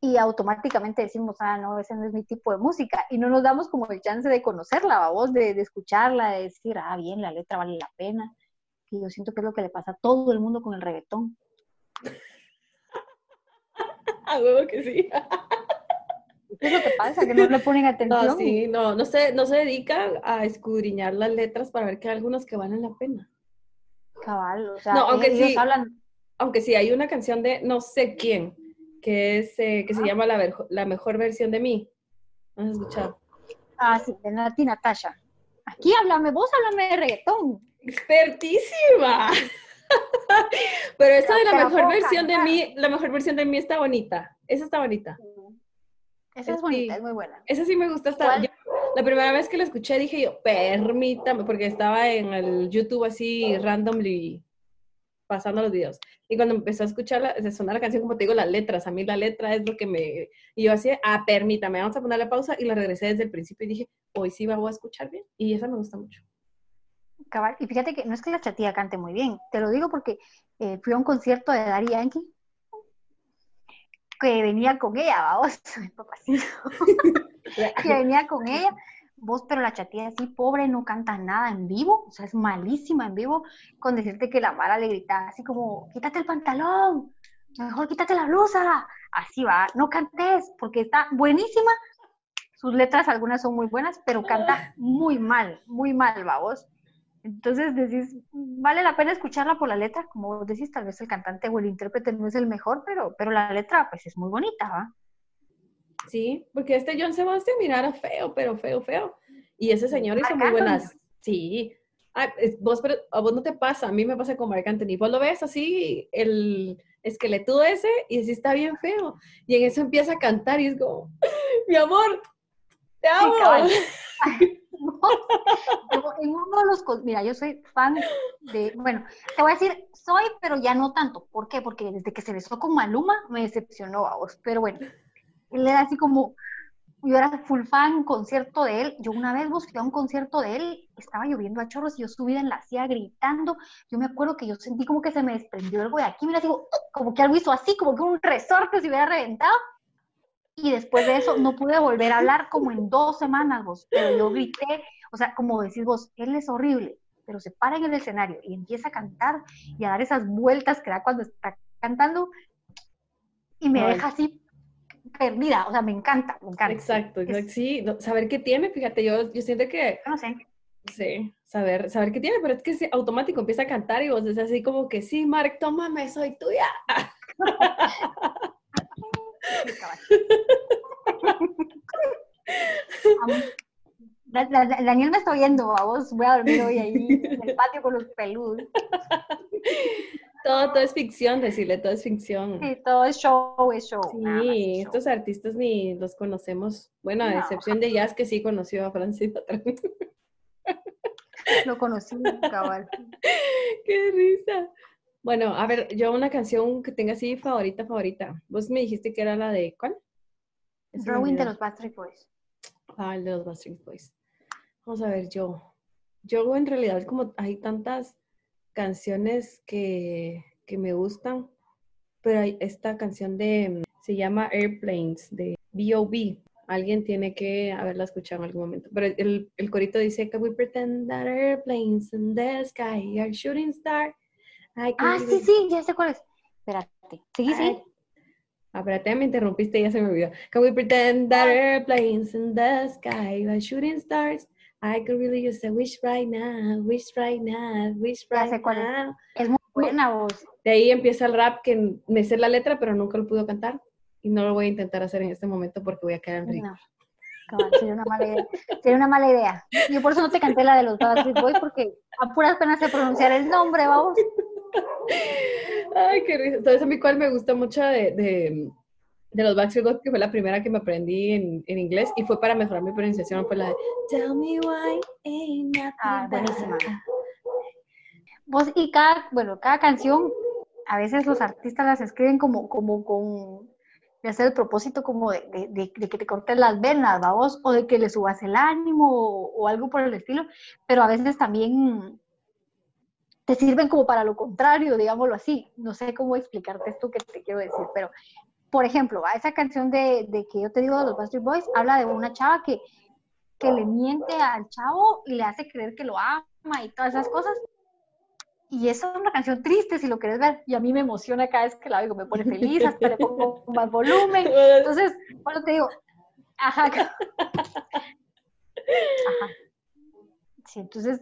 y automáticamente decimos, ah, no, ese no es mi tipo de música, y no nos damos como el chance de conocerla, ¿va vos, de, escucharla, de decir, ah, bien, la letra vale la pena que yo siento que es lo que le pasa a todo el mundo con el reggaetón. A huevo que sí. ¿Qué es lo que pasa? Que no le ponen atención. No, sí, no, no se, no se dedica a escudriñar las letras para ver que hay algunas que valen la pena. Cabal, o sea, No, aunque ellos sí. hablan, Aunque sí, hay una canción de no sé quién, que es, eh, que se Ah. llama la, la mejor versión de mí. ¿No has escuchado? ah, sí, de Nati Natasha. Aquí háblame, vos háblame de reggaetón. ¡Expertísima! Pero esa de la mejor versión de mí, la mejor versión de mí está bonita. Esa está bonita. Esa es Sí. bonita, es muy buena. Esa sí me gusta hasta. Yo- la primera vez que la escuché dije yo, permítame, porque estaba en el YouTube así randomly pasando los videos. Y cuando empezó a escucharla, se sonaba la canción, como te digo, las letras. A mí la letra es lo que me. Y yo así, ah, permítame, vamos a ponerle pausa. Y la regresé desde el principio y dije, hoy sí la voy a escuchar bien. Y esa me gusta mucho. Cabal. Y fíjate que no es que la chatilla cante muy bien, te lo digo porque eh, fui a un concierto de Daddy Yankee que venía con ella, vamos, papacito, que venía con ella, vos, pero la chatilla así pobre, no canta nada en vivo, o sea, es malísima en vivo, con decirte que la Mara le gritaba así como, quítate el pantalón, mejor quítate la blusa, así va, no cantes, porque está buenísima, sus letras algunas son muy buenas, pero canta muy mal, muy mal, vamos. Entonces decís, vale la pena escucharla por la letra, como vos decís, tal vez el cantante o el intérprete no es el mejor, pero, pero la letra pues es muy bonita, ¿va? Sí, porque este John Sebastian mirara feo, pero feo, feo. Y ese señor hizo Marc muy Anthony. buenas. Sí. Ay, es- vos, pero a vos no te pasa, a mí me pasa con Marc Anthony. Vos lo ves así, el esqueleto ese, y sí está bien feo. Y en eso empieza a cantar y es como, mi amor, te amo. cabal. Yo en uno de los, mira, yo soy fan de, bueno, te voy a decir, soy, pero ya no tanto. ¿Por qué? Porque desde que se besó con Maluma me decepcionó a vos. Pero bueno, él era así como, yo era full fan, concierto de él. Yo una vez fui a un concierto de él, estaba lloviendo a chorros y yo subida en la silla gritando. Yo me acuerdo que yo sentí como que se me desprendió algo de aquí, mira, digo, como que algo hizo así, como que un resorte se hubiera reventado. Y después de eso no pude volver a hablar como en dos semanas vos, pero yo grité, o sea, como decís vos, él es horrible, pero se para en el escenario y empieza a cantar y a dar esas vueltas que da cuando está cantando y me Ay. deja así perdida, o sea, me encanta, me encanta. Exacto. Sí, no, saber qué tiene, fíjate, yo, yo siento que, no sé, sí, saber, saber qué tiene, pero es que es automático, empieza a cantar y vos es así como que, sí, Mark, tómame, soy tuya. Sí, cabal. Am- Da- da- da- Daniel me está oyendo, a vos voy a dormir hoy ahí en el patio con los peludos. Todo, todo es ficción, decirle, todo es ficción. Sí, todo es show, es show. Sí, show. estos artistas ni los conocemos. Bueno, a No. excepción de Jazz, que sí conoció a Francis Patrón. Lo conocí, cabal. ¡Qué risa! Bueno, a ver, yo una canción que tenga así favorita, favorita. Vos me dijiste que era la de, ¿cuál? Drawing de los Backstreet Boys. Ah, el de los Backstreet Boys. Vamos a ver, yo. Yo en realidad como hay tantas canciones que, que me gustan, pero hay esta canción de, se llama Airplanes, de B.O.B. Alguien tiene que haberla escuchado en algún momento. Pero el, el corito dice, Can we pretend that airplanes in the sky are shooting star? Can Ah, sí, sí, ya sé cuál es. Espérate. Sí, sí. Ay. Ah, espérate, me interrumpiste y ya se me olvidó. Can we pretend that airplanes in the sky are shooting stars? I could really use a wish right now, wish right now, wish Ya right sé cuál es. now. Es muy buena voz. De ahí empieza el rap que me sé la letra, pero nunca lo pude cantar. Y no lo voy a intentar hacer en este momento porque voy a quedar en ridículo. No. Sería una mala idea. Sería una mala idea. Yo por eso no te canté la de los Backstreet Boys porque a puras penas sé pronunciar el nombre, vamos. Ay, qué risa. Entonces, a mí cuál me gusta mucho de, de, de los Backstreet Boys, que fue la primera que me aprendí en, en inglés y fue para mejorar mi pronunciación, fue la de Tell me why ain't Ah, buenísima. bad". Vos y cada, bueno, cada canción, a veces los artistas las escriben como, como con, de hacer el propósito como de, de- de- de que te cortes las venas, vos, o de que le subas el ánimo o, o algo por el estilo, pero a veces también te sirven como para lo contrario, digámoslo así. No sé cómo explicarte esto que te quiero decir, pero, por ejemplo, a esa canción de, de que yo te digo de los Backstreet Boys, habla de una chava que, que le miente al chavo y le hace creer que lo ama y todas esas cosas. Y esa es una canción triste si lo quieres ver. Y a mí me emociona cada vez que la oigo, me pone feliz, hasta le pongo más volumen. Entonces, cuando te digo, ajá, ajá. Sí, entonces,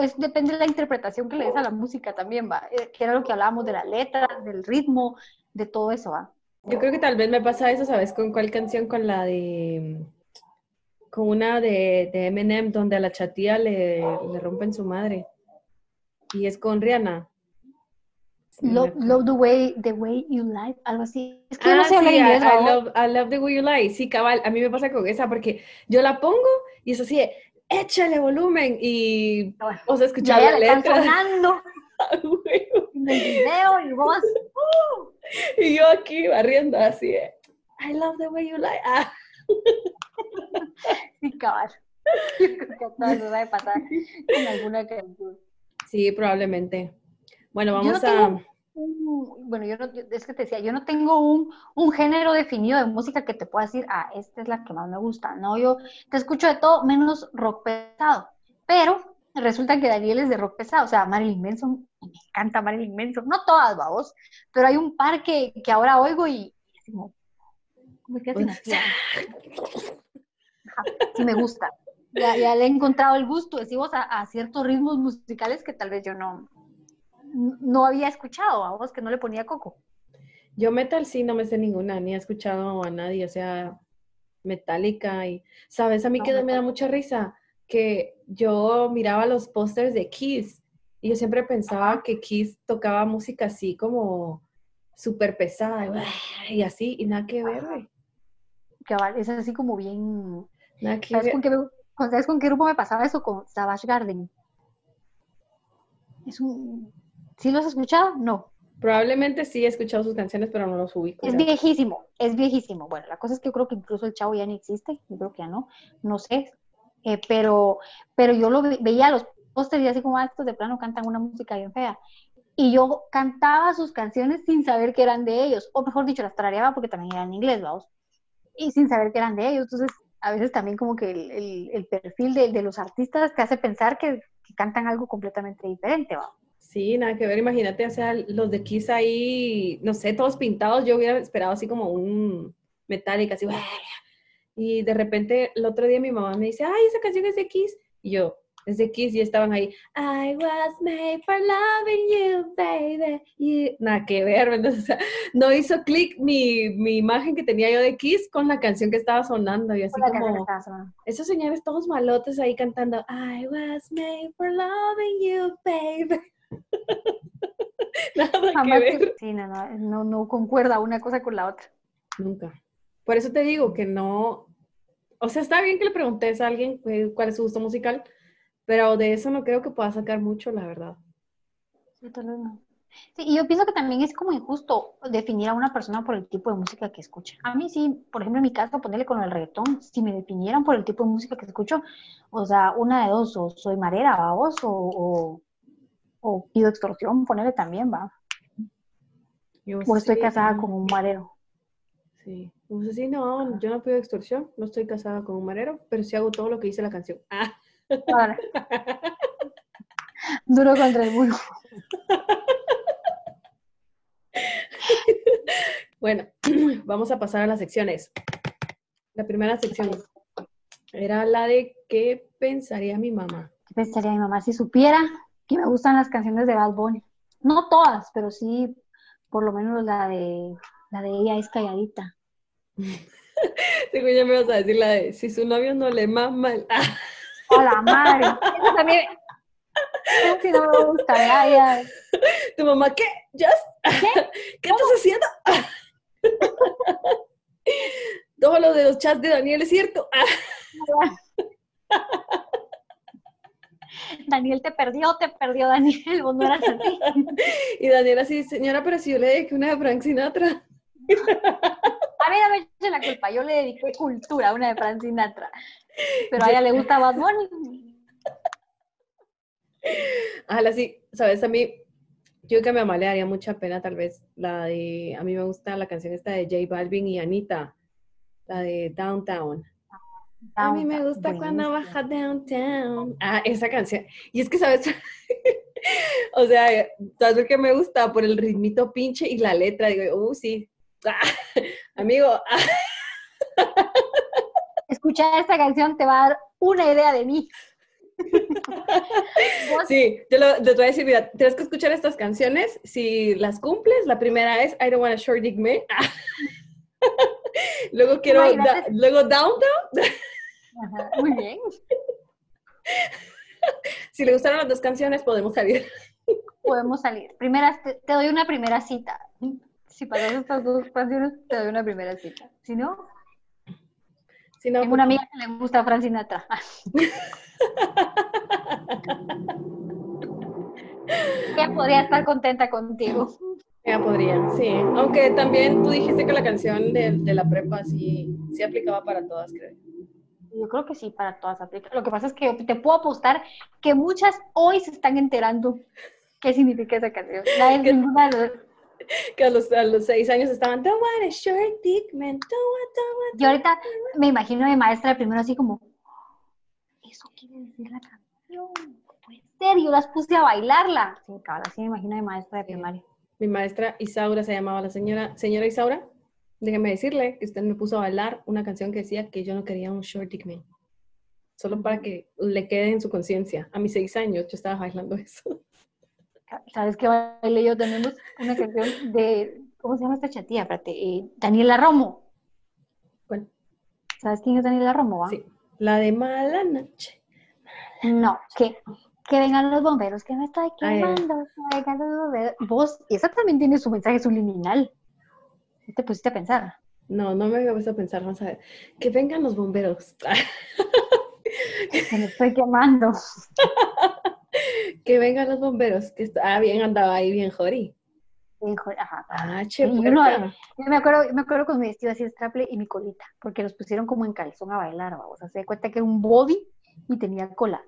es- depende de la interpretación que le des a la música también, va. Eh, Que era lo que hablábamos de la letra, del ritmo, de todo eso, va. Yo creo que tal vez me pasa eso, ¿sabes? ¿Con cuál canción? Con la de... Con una de, de Eminem donde a la chatía le, le rompen su madre. Y es con Rihanna. Love, love the way, the way you like, algo así. Es que yo no Ah, sé hablar sí, I, inglés, I ¿va? love, I love the way you lie. Sí, cabal, a mí me pasa con esa porque yo la pongo y es así de, échale volumen y, Cabal. o sea, Ya, escuchar ya la le letra. sonando Huevo. en el video y vos, ¡uh! y yo aquí barriendo así de, I love the way you lie. Ah, Sí, cabal. Yo creo que a todas nos va a pasar con alguna canción. sí, probablemente. Bueno, Yo no vamos a... tengo un- bueno, yo no, yo- es que te decía, yo no tengo un, un género definido de música que te pueda decir, ah, esta es la que más me gusta. No, yo te escucho de todo menos rock pesado. Pero resulta que Daniel es de rock pesado, o sea, Marilyn Manson, me encanta Marilyn Manson, no todas, vamos, pero hay un par que, que ahora oigo y es como, como que Ajá, sí me gusta. Ya, ya le he encontrado el gusto, decimos, a, a ciertos ritmos musicales que tal vez yo no, no había escuchado, a vos que no le ponía coco. Yo metal sí no me sé ninguna, ni he escuchado a nadie, o sea, Metallica y, ¿sabes? A mí No, que me da mucha risa que yo miraba los pósters de Kiss y yo siempre pensaba que Kiss tocaba música así como súper pesada y, y así, y nada que ver, güey. Cabal, es así como bien. Nada que ¿Sabes ver. con, qué, ¿Sabes con qué grupo me pasaba eso? Con Savage Garden. Es un. ¿Sí lo has escuchado? No. Probablemente sí he escuchado sus canciones, pero no los ubico. Es ya. viejísimo, es viejísimo. Bueno, la cosa es que yo creo que incluso el chavo ya ni existe, yo creo que ya no, no sé. Eh, pero, pero yo lo ve- veía los pósters y así como "Ah, estos de plano cantan una música bien fea. Y yo cantaba sus canciones sin saber que eran de ellos, o mejor dicho, las tarareaba porque también eran en inglés, vamos. Y sin saber que eran de ellos. Entonces, a veces también como que el, el- el perfil de, de los artistas te hace pensar que, que cantan algo completamente diferente, ¿va? Sí, nada que ver, imagínate, o sea, los de Kiss ahí, no sé, todos pintados, yo hubiera esperado así como un Metallica, así, y de repente el otro día mi mamá me dice, ay, esa canción es de Kiss, y yo, Es de Kiss y estaban ahí. I was made for loving you, baby. You... Nada que ver, ¿verdad? O sea, no hizo clic mi, mi imagen que tenía yo de Kiss con la canción que estaba sonando. Y así como, esos señores todos malotes ahí cantando. I was made for loving you, baby. Nada que ver. sí, no, no, no, no concuerda una cosa con la otra. Nunca. Por eso te digo que no, o sea, está bien que le preguntes a alguien cuál es su gusto musical, pero de eso no creo que pueda sacar mucho, la verdad. Sí, tal vez no. Sí, y yo pienso que también es como injusto definir a una persona por el tipo de música que escucha. A mí sí, por ejemplo, en mi caso, ponerle con el reggaetón, si me definieran por el tipo de música que escucho, o sea, una de dos, o soy marera, o, o, o pido extorsión, ponerle también, va. Yo O estoy sí, casada con un marero. Sí. Pues sí, no, yo no pido extorsión, no estoy casada con un marero, pero sí hago todo lo que dice la canción. Ah. Duro contra el muro. bueno, vamos a pasar a las secciones. La primera sección era la de qué pensaría mi mamá. ¿Qué pensaría mi mamá si supiera que me gustan las canciones de Bad Bunny? No todas, pero sí, por lo menos la de la de ella es calladita. Digo, ya me vas a decir la de si su novio no le mama. el- ¡A la madre! Eso también. Eso sí no me gusta, ya, ya. tu mamá, ¿qué? ¿Just? ¿Qué, estás haciendo? Todo lo de los chats de Daniel es cierto. Daniel te perdió, te perdió Daniel, vos no eras así. y Daniel así, señora, pero si yo le dediqué una de Frank Sinatra. A mí no me eche la culpa, yo le dediqué cultura a una de Frank Sinatra. Pero a ella le gusta Bad Bunny. Ojalá sí, sabes, a mí, yo creo que a mi mamá le daría mucha pena tal vez la de, a mí me gusta la canción esta de J Balvin y Anita, la de Downtown. A mí me gusta cuando baja downtown. Ah, esa canción. Y es que, ¿sabes? o sea, ¿sabes lo que me gusta? Por el ritmito pinche y la letra. Digo, uh, sí. Amigo, ah, Escuchar esta canción te va a dar una idea de mí. Sí, yo lo, te voy a decir, mira, tienes que escuchar estas canciones. Si las cumples, la primera es I Don't Wanna Short Dick Me. Luego quiero, da- luego Downtown. Ajá, Muy bien. Si le gustaron las dos canciones, podemos salir. Podemos salir. Primera, te, te doy una primera cita. Si pasas estas dos canciones, te doy una primera cita. Si no, Si no, tengo una amiga que le gusta Frank Sinatra. Ella podría estar contenta contigo. Ya podría, sí. Aunque también tú dijiste que la canción de, de la prepa sí, sí aplicaba para todas, creo. Yo creo que sí, para todas aplica. Lo que pasa es que te puedo apostar que muchas hoy se están enterando qué significa esa canción. Nadie, Que- ninguna a los, a los seis años estaban, don't want a short dick, man, don't want, don't want. Yo ahorita me imagino a mi maestra de primero así como, eso quiere decir la canción, puede ser, yo las puse a bailarla. Sí, cabrón, así me imagino a mi maestra de primaria. Mi maestra Isaura se llamaba la señora, señora Isaura. Déjeme decirle que usted me puso a bailar una canción que decía que yo no quería un short dick man. Solo para que le quede en su conciencia. A mis seis años yo estaba bailando eso. ¿Sabes qué baile yo? Tenemos una canción de, ¿cómo se llama esta chatía? Espérate, eh, Daniela Romo. Bueno, ¿Sabes quién es Daniela Romo? va? sí. La de mala noche. No, que, que vengan los bomberos, que me estoy quemando, que vengan los bomberos. Vos, esa también tiene su mensaje subliminal. ¿Qué te pusiste a pensar? No, no me había puesto a pensar, vamos a ver. Que vengan los bomberos. Me estoy quemando. que vengan los bomberos. Que está, ah, bien, andaba ahí bien jori. Hijo, Ajá. Ah, che, Sí, uno- Yo me acuerdo, me acuerdo con mi vestido así de straple y mi colita, porque los pusieron como en calzón a bailar, vamos. Se da cuenta que era un body y tenía cola.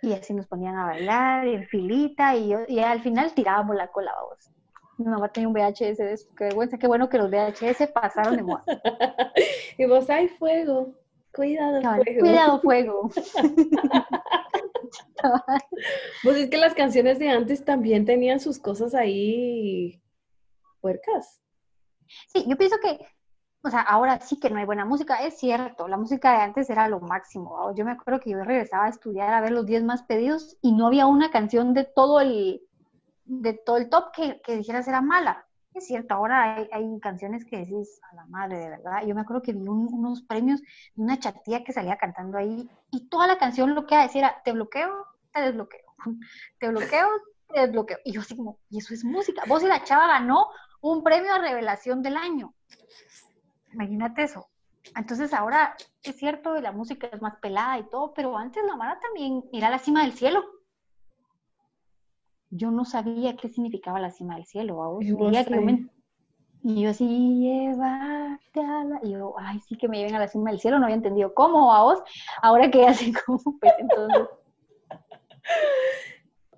Y así nos ponían a bailar en filita y, yo, y al final tirábamos la cola, vamos. Mi mamá tenía un VHS de eso, qué vergüenza, qué bueno que los VHS pasaron de moda. y vos, hay fuego. Cuidado, Cabal, fuego. Cuidado, fuego. Pues es que las canciones de antes también tenían sus cosas ahí puercas. Sí, yo pienso que o sea, ahora sí que no hay buena música, es cierto, la música de antes era lo máximo. Yo me acuerdo que yo regresaba a estudiar a ver los 10 más pedidos y no había una canción de todo el, de todo el top que, que dijeras era mala. Es cierto, ahora hay, hay, canciones que decís a la madre, de verdad. Yo me acuerdo que vi unos premios de una chatía que salía cantando ahí y toda la canción lo que decía era, te bloqueo, te desbloqueo, te bloqueo, te desbloqueo. Y yo así como, y eso es música. Vos y la chava ganó un premio a revelación del año. Imagínate eso. Entonces ahora es cierto, la música es más pelada y todo, pero antes la Mara también era la cima del cielo. Yo no sabía qué significaba la cima del cielo. Y, y yo así, llévate a la... Y yo, ay, sí que me lleven a la cima del cielo, no había entendido cómo, a vos. Ahora que así como, pues entonces...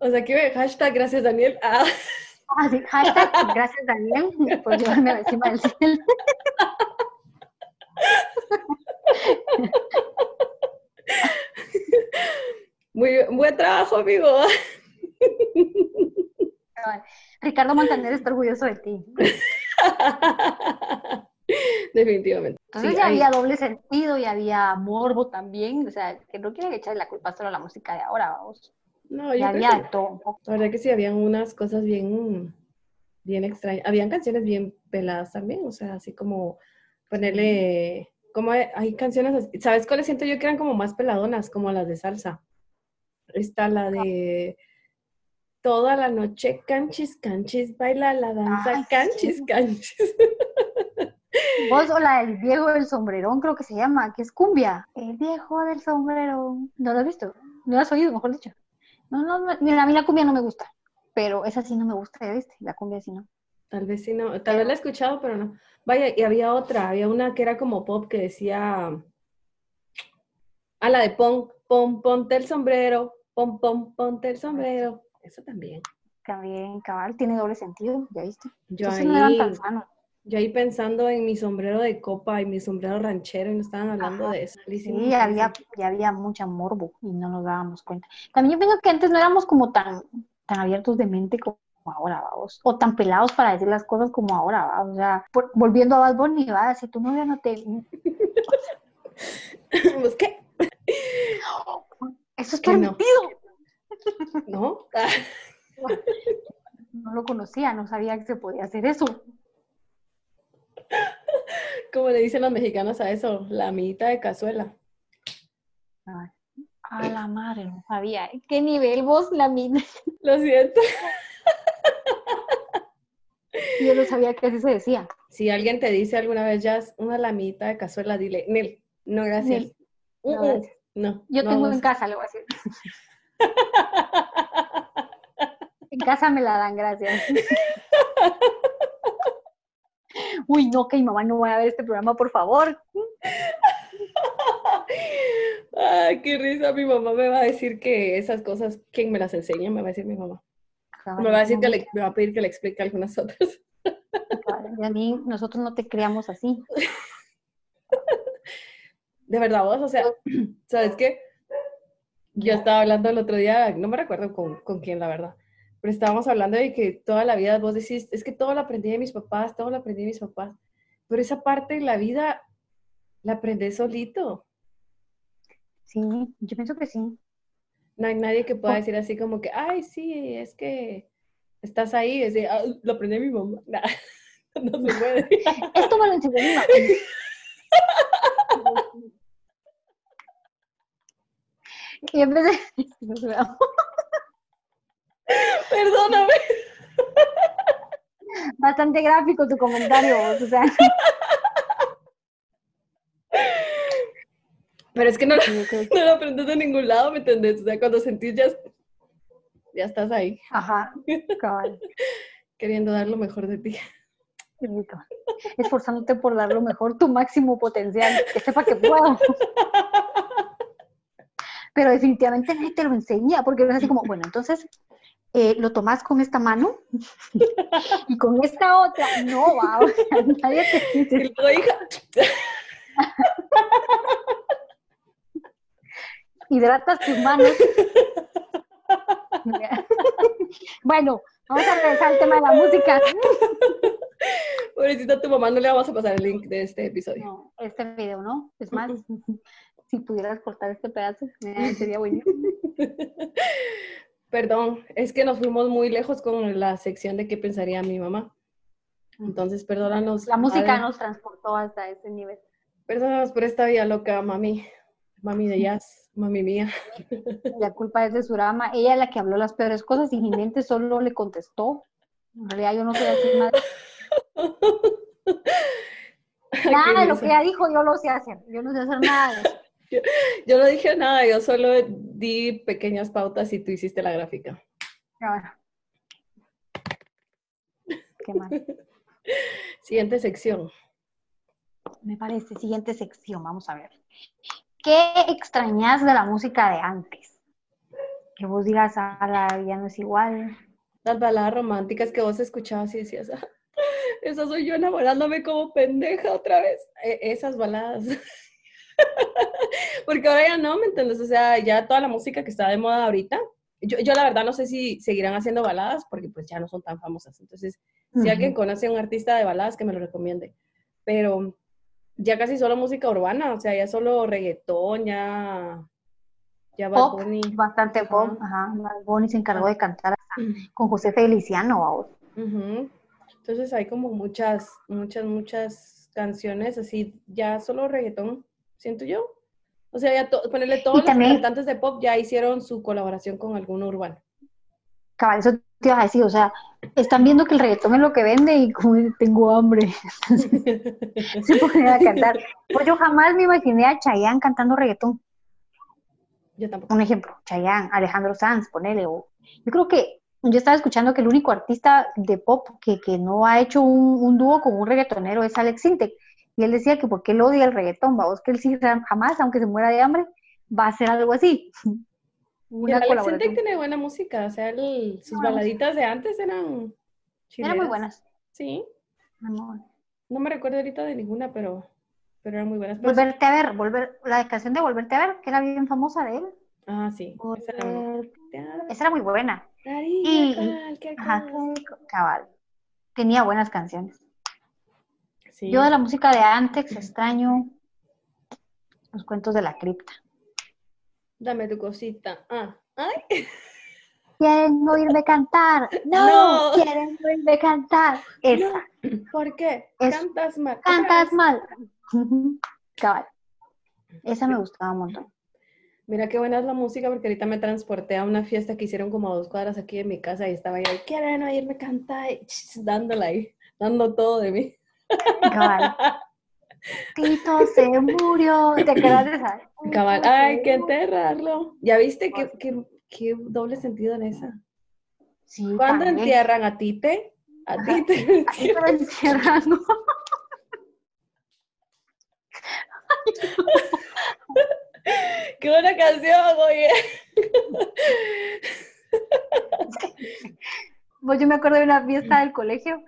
O sea, que hashtag gracias Daniel. Ah. ah sí, hashtag gracias Daniel por llevarme a la cima del cielo. Muy buen trabajo, amigo. Ricardo Montaner está orgulloso de ti. Definitivamente. Entonces ya había doble sentido y había morbo también. O sea, que no quieren echarle la culpa solo a la música de ahora, vamos. No, yo había todo. La verdad que sí, habían unas cosas bien, bien extrañas. Habían canciones bien peladas también, o sea, así como ponerle como hay, canciones, ¿sabes cuáles siento yo que eran como más peladonas, como las de salsa? Está la de toda la noche canchis, canchis, baila la danza, canchis, canchis. Vos o la del viejo del sombrerón, creo que se llama, que es cumbia. El viejo del sombrerón. ¿No lo has visto? ¿No lo has oído, mejor dicho? No, no, mira, a mí la cumbia no me gusta, pero esa sí no me gusta, ¿ya viste? La cumbia sí no. Tal vez sí no, tal vez la he escuchado, pero no. Vaya, y había otra, había una que era como pop que decía, a ah, la de pon, pon, ponte el sombrero, pon, pon, ponte el sombrero. Eso también. También, cabal, tiene doble sentido, ¿ya viste? Yo ahí, yo ahí pensando en mi sombrero de copa y mi sombrero ranchero y no estaban hablando de eso. Sí, había, ya había mucha morbo y no nos dábamos cuenta. También yo pienso que antes no éramos como tan, tan abiertos de mente como ahora, vamos, o tan pelados para decir las cosas como ahora, ¿va? o sea, volviendo a Bad Bunny, va, si tu novia no te... ¿Pues qué? Eso es permitido. No. ¿No? lo conocía, no sabía que se podía hacer eso. Como le dicen los mexicanos a eso, la amiguita de cazuela. a la madre, no sabía. ¿Qué nivel vos, la mina? Lo siento. Yo no sabía que así se decía. Si alguien te dice alguna vez ya una lamita de cazuela, dile, Nel, no gracias. Uh, uh, no, Yo tengo en casa, le voy a decir. en casa me la dan, gracias. Uy, no, que mi mamá no voy a ver este programa, por favor. Ay, qué risa, mi mamá me va a decir que esas cosas, ¿quién me las enseña? Me va a decir mi mamá me va a decir que le, va a pedir que le explique algunas otras. Y a mí, nosotros no te creamos así. De verdad, vos, o sea, ¿sabes qué? Yo estaba hablando el otro día, no me recuerdo con, con quién, la verdad, pero estábamos hablando de que toda la vida vos decís, es que todo lo aprendí de mis papás, todo lo aprendí de mis papás, pero esa parte de la vida la aprendí solito. Sí, yo pienso que sí. No hay nadie que pueda decir así como que, ay, sí, es que estás ahí, es de, ah, lo aprendí mi mamá. no se puede. Esto me lo enseñó mi mamá. y empecé... Perdóname. Bastante gráfico tu comentario, o sea. Pero es que no, no lo aprendes de ningún lado, ¿me entendés? O sea, cuando sentís ya, ya estás ahí. Ajá, cabal. Queriendo dar lo mejor de ti. Esforzándote por dar lo mejor, tu máximo potencial, que sepa que puedo. Pero definitivamente nadie te lo enseña, porque es así como, bueno, entonces eh, lo tomas con esta mano y con esta otra, no, va, o sea, nadie te dice. hidratas tus manos. bueno, vamos a regresar al tema de la música. Por Pobrecita tu mamá, no le vamos a pasar el link de este episodio. No, este video no. Es más, si pudieras cortar este pedazo, sería bueno. Perdón, es que nos fuimos muy lejos con la sección de qué pensaría mi mamá. Entonces, perdónanos. La música nos transportó hasta ese nivel. Perdónanos por esta vida loca, mami. Mami de jazz, mami mía. La culpa es de Surama. Ella es la que habló las peores cosas y mi mente solo le contestó. En realidad yo no sé decir nada. Nada de lo que ella dijo yo lo sé hacer. Yo no sé hacer nada de eso. Yo, yo no dije nada, yo solo di pequeñas pautas y tú hiciste la gráfica. Bueno. Qué mal. Siguiente sección. Me parece. Siguiente sección, vamos a ver. ¿Qué extrañas de la música de antes? Que vos digas, ah, ya no es igual. Las baladas románticas que vos escuchabas y decías, ah, esa soy yo enamorándome como pendeja otra vez. E- esas baladas. Porque ahora ya no, ¿me entiendes? O sea, ya toda la música que está de moda ahorita, yo, yo la verdad no sé si seguirán haciendo baladas porque pues ya no son tan famosas. Entonces, si alguien conoce a un artista de baladas, que me lo recomiende. Pero ya casi solo música urbana, o sea, ya solo reggaetón, ya, ya Bad Pop, Bunny. bastante pop. Ajá. Bad Bunny se encargó de cantar con José Feliciano. vamos. Ujú. Entonces hay como muchas, muchas, muchas canciones así, ya solo reggaetón, siento yo. O sea, ya to- ponerle todos los también- cantantes de pop ya hicieron su colaboración con alguno urbano. Cabal, eso te iba a decir, o sea, están viendo que el reggaetón es lo que vende y como tengo hambre, se ponen a cantar. Pues yo jamás me imaginé a Chayanne cantando reggaetón. Yo tampoco. Un ejemplo, Chayanne, Alejandro Sanz, ponele. O, yo creo que yo estaba escuchando que el único artista de pop que, que no ha hecho un, un dúo con un reggaetonero es Alex Sintek. Y él decía que porque él odia el reggaetón, vamos, que él sí jamás, aunque se muera de hambre, va a hacer algo así. Y Una Alex colaboración. Sintek tiene buena música, o sea, el- sus Buena baladitas de antes eran Eran muy chileras. buenas. Sí, Eran muy buenas. no me recuerdo ahorita de ninguna, pero, pero eran muy buenas. Sí- Volverte a ver, volver, la canción de Volverte a ver, que era bien famosa de él. Ah, sí. esa era. Volver- Esa era muy buena. Y- Ajá, cabal. Tenía buenas canciones. Sí. Yo de la música de antes extraño los cuentos de la cripta. Dame tu cosita. Ah, ay. ¿Quieren oírme cantar? No, No. quieren oírme cantar. Esa. ¿Por qué? Es- Cantas mal. Cantas mal. Cabal. Esa me gustaba un montón. Mira qué buena es la música porque ahorita me transporté a una fiesta que hicieron como a dos cuadras aquí en mi casa y estaba yo, ¿quieren oírme cantar? Y dándola ahí, dando todo de mí. Cabal. Tito se murió. ¿Te acuerdas de esa? Cabal, ay, que enterrarlo. ¿Ya viste qué, qué, qué doble sentido en esa? Sí, ¿Cuándo también. entierran a Tite? A. Tite. Ahí lo encierran, ¿no? ¡Qué buena canción, oye! Pues yo me acuerdo de una fiesta del colegio.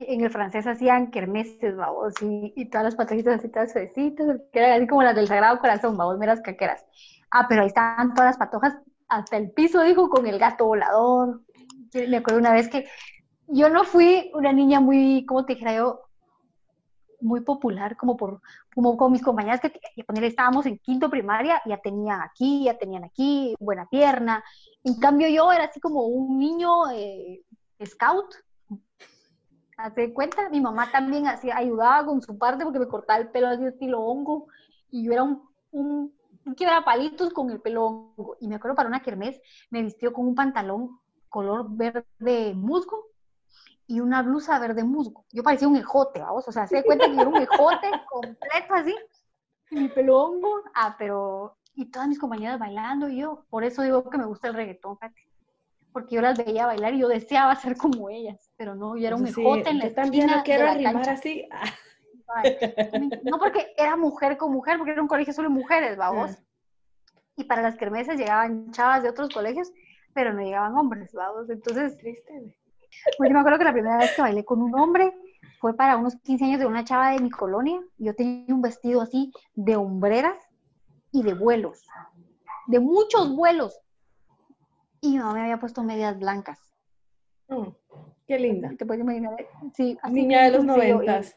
En el francés hacían kermeses, vamos, y, y todas las patojitas así, todas suavecitas, que eran así como las del Sagrado Corazón, vamos, meras caqueras. Ah, pero ahí estaban todas las patojas hasta el piso, dijo, con el gato volador. Me acuerdo una vez que yo no fui una niña muy, ¿cómo te dijera yo? Muy popular, como por, como con mis compañeras que, que poner, estábamos en quinto primaria, ya tenían aquí, ya tenían aquí, buena pierna. En cambio yo era así como un niño eh, scout. Hace cuenta, mi mamá también hacía, ayudaba con su parte porque me cortaba el pelo así estilo hongo y yo era un, un, un quebrapalitos con el pelo hongo. Y me acuerdo para una kermés me vistió con un pantalón color verde musgo y una blusa verde musgo. Yo parecía un ejote, vamos, o sea, se cuenta que yo era un ejote completo así, y mi pelo hongo, ah, pero, y todas mis compañeras bailando, y yo, por eso digo que me gusta el reggaetón, fíjate, porque yo las veía bailar y yo deseaba ser como ellas, pero no, yo era un Sí, ejote en la yo también lo quiero arrimar así. Ah, No porque era mujer con mujer, porque era un colegio solo de mujeres, vamos. Y para las kermeses llegaban chavas de otros colegios, pero no llegaban hombres, vamos. Entonces, triste, pues yo me acuerdo que la primera vez que bailé con un hombre fue para unos 15 años de una chava de mi colonia. Yo tenía un vestido así de hombreras y de vuelos, de muchos vuelos. Y mi mamá me había puesto medias blancas. Mm. Qué linda. Te puedes imaginar. Sí, así Niña de los y- noventas.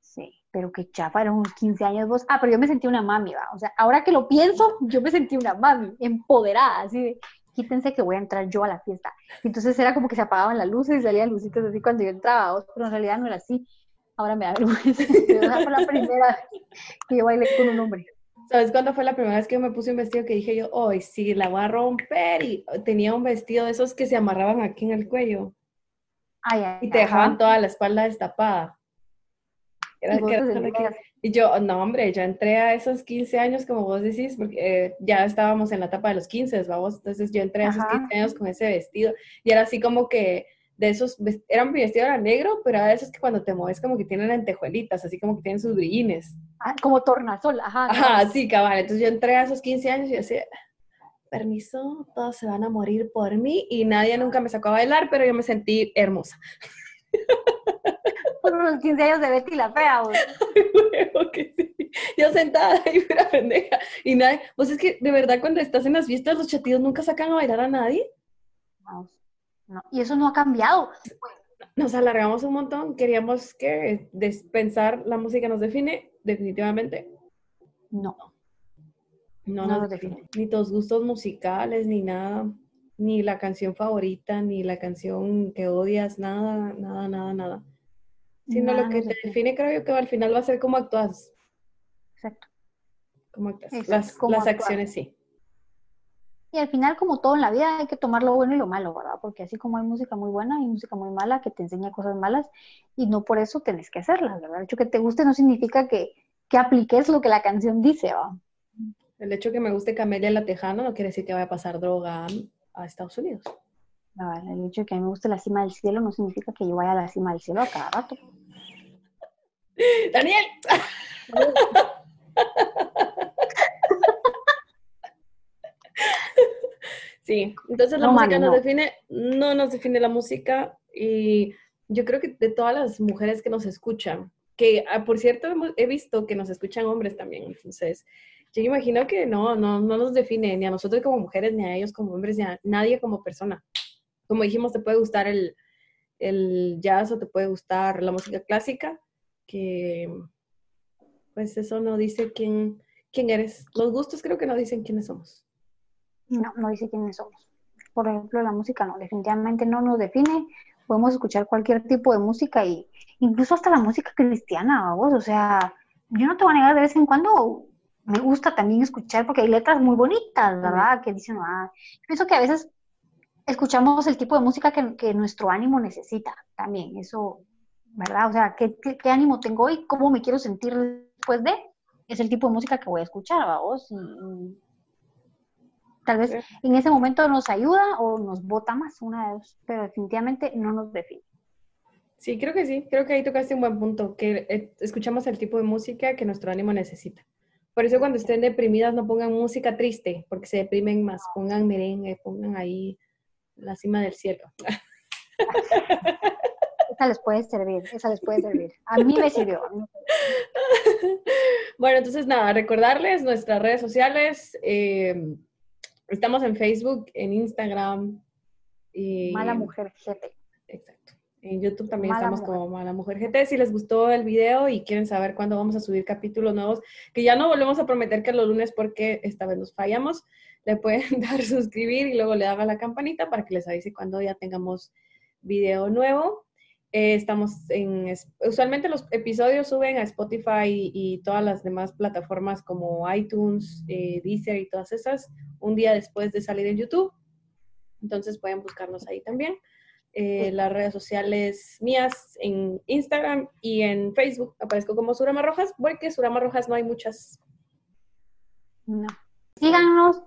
Sí, pero qué chafa, eran unos 15 años vos. Ah, pero yo me sentí una mami, va. O sea, ahora que lo pienso, yo me sentí una mami, empoderada, así de, quítense que voy a entrar yo a la fiesta. Entonces era como que se apagaban las luces y salían lucitas así cuando yo entraba, vos, pero en realidad no era así. Ahora me da vergüenza. pero Esa fue la primera que yo bailé con un hombre. ¿Sabes cuándo fue la primera vez que yo me puse un vestido que dije yo, hoy sí, la voy a romper? Y tenía un vestido de esos que se amarraban aquí en el cuello Ay, ay, y te dejaban ajá. toda la espalda destapada. Era- Y era- yo, no, hombre, yo entré a esos 15 años, como vos decís, porque eh, ya estábamos en la etapa de los 15, vamos. Entonces yo entré a esos Ajá. 15 años con ese vestido y era así como que de esos, ves- era mi vestido era negro, pero de esos que cuando te mueves como que tienen lentejuelitas, así como que tienen sus brillines. ah, como tornasol, ajá. Ajá, sí, cabal. Entonces yo entré a esos 15 años y decía, permiso, todos se van a morir por mí y nadie nunca me sacó a bailar, pero yo me sentí hermosa. Por los 15 años de Betty la Fea, vos. Huevo que sí. Yo sentada ahí, pura pendeja. Y nadie, pues es que de verdad cuando estás en las fiestas, los chatillos nunca sacan a bailar a nadie. Vamos. No, y eso no ha cambiado. Nos alargamos un montón. Queríamos que pensar la música nos define, definitivamente. No. No, No nos define. Ni tus gustos musicales, ni nada. Ni la canción favorita, ni la canción que odias, nada, nada, nada, nada. Sino Nada lo que te define. define, creo yo que al final va a ser cómo actúas. Exacto. Cómo actúas. Exacto, Las, cómo las actúas. acciones sí. Y al final, como todo en la vida, hay que tomar lo bueno y lo malo, ¿verdad? Porque así como hay música muy buena, hay música muy mala que te enseña cosas malas y no por eso tenés que hacerlas, ¿verdad? El hecho que te guste no significa que, que apliques lo que la canción dice, ¿va? El hecho que me guste Camelia la Tejana no quiere decir que vaya a pasar droga a, Estados Unidos. ¿verdad? El hecho de que a mí me guste la cima del cielo no significa que yo vaya a la cima del cielo a cada rato. ¡Daniel! Sí, entonces la No, música nos no. define, no nos define la música y yo creo que de todas las mujeres que nos escuchan, que ah, por cierto he visto que nos escuchan hombres también, entonces yo imagino que no, no, no nos define ni a nosotros como mujeres, ni a ellos como hombres, ni a nadie como persona. Como dijimos, te puede gustar el, el jazz o te puede gustar la música clásica, que pues eso no dice quién, quién eres. Los gustos creo que no dicen quiénes somos. No, no dice quiénes somos. Por ejemplo, la música no, definitivamente no nos define. Podemos escuchar cualquier tipo de música y incluso hasta la música cristiana, vos. O sea, yo no te voy a negar de vez en cuando me gusta también escuchar porque hay letras muy bonitas, ¿verdad? Que dicen, ah, pienso que a veces escuchamos el tipo de música que, que nuestro ánimo necesita también, eso, ¿verdad? O sea, ¿qué, qué, qué ánimo tengo hoy? ¿Cómo me quiero sentir después de? Es el tipo de música que voy a escuchar, vos. Y, y tal vez en ese momento nos ayuda o nos bota más, una de dos, pero definitivamente no nos define. Sí, creo que sí. Creo que ahí tocaste un buen punto, que eh, escuchamos el tipo de música que nuestro ánimo necesita. Por eso cuando estén deprimidas no pongan música triste, porque se deprimen más. Pongan merengue, pongan ahí la cima del cielo. Esa les puede servir, esa les puede servir. A mí me sirvió. a mí me sirvió. Bueno, entonces nada, recordarles nuestras redes sociales. eh, estamos en Facebook, en Instagram. Y, Mala mujer, jefe. Exacto. En YouTube también Mala estamos Mujer. como Mala Mujer GT. Si les gustó el video y quieren saber cuándo vamos a subir capítulos nuevos, que ya no volvemos a prometer que los lunes porque esta vez nos fallamos, le pueden dar suscribir y luego le dan a la campanita para que les avise cuando ya tengamos video nuevo. Eh, estamos en, usualmente los episodios suben a Spotify y, y todas las demás plataformas como iTunes, eh, Deezer y todas esas un día después de salir en YouTube. Entonces pueden buscarnos ahí también. Eh, las redes sociales mías en Instagram y en Facebook aparezco como Surama Rojas, porque Surama Rojas no hay muchas. No. Síganos,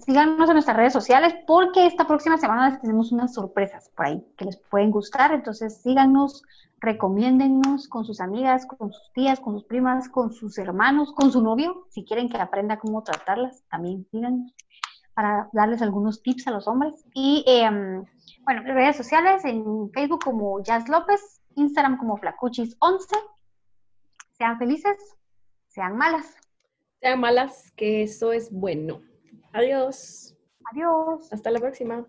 síganos en nuestras redes sociales porque esta próxima semana les tenemos unas sorpresas por ahí que les pueden gustar. Entonces síganos, recomiéndennos con sus amigas, con sus tías, con sus primas, con sus hermanos, con su novio. Si quieren que aprenda cómo tratarlas, también síganos para darles algunos tips a los hombres. Y em, bueno, redes sociales en Facebook como Jazz López, Instagram como Flacuchis11. Sean felices, sean malas. Sean malas, que eso es bueno. Adiós. Adiós. Hasta la próxima.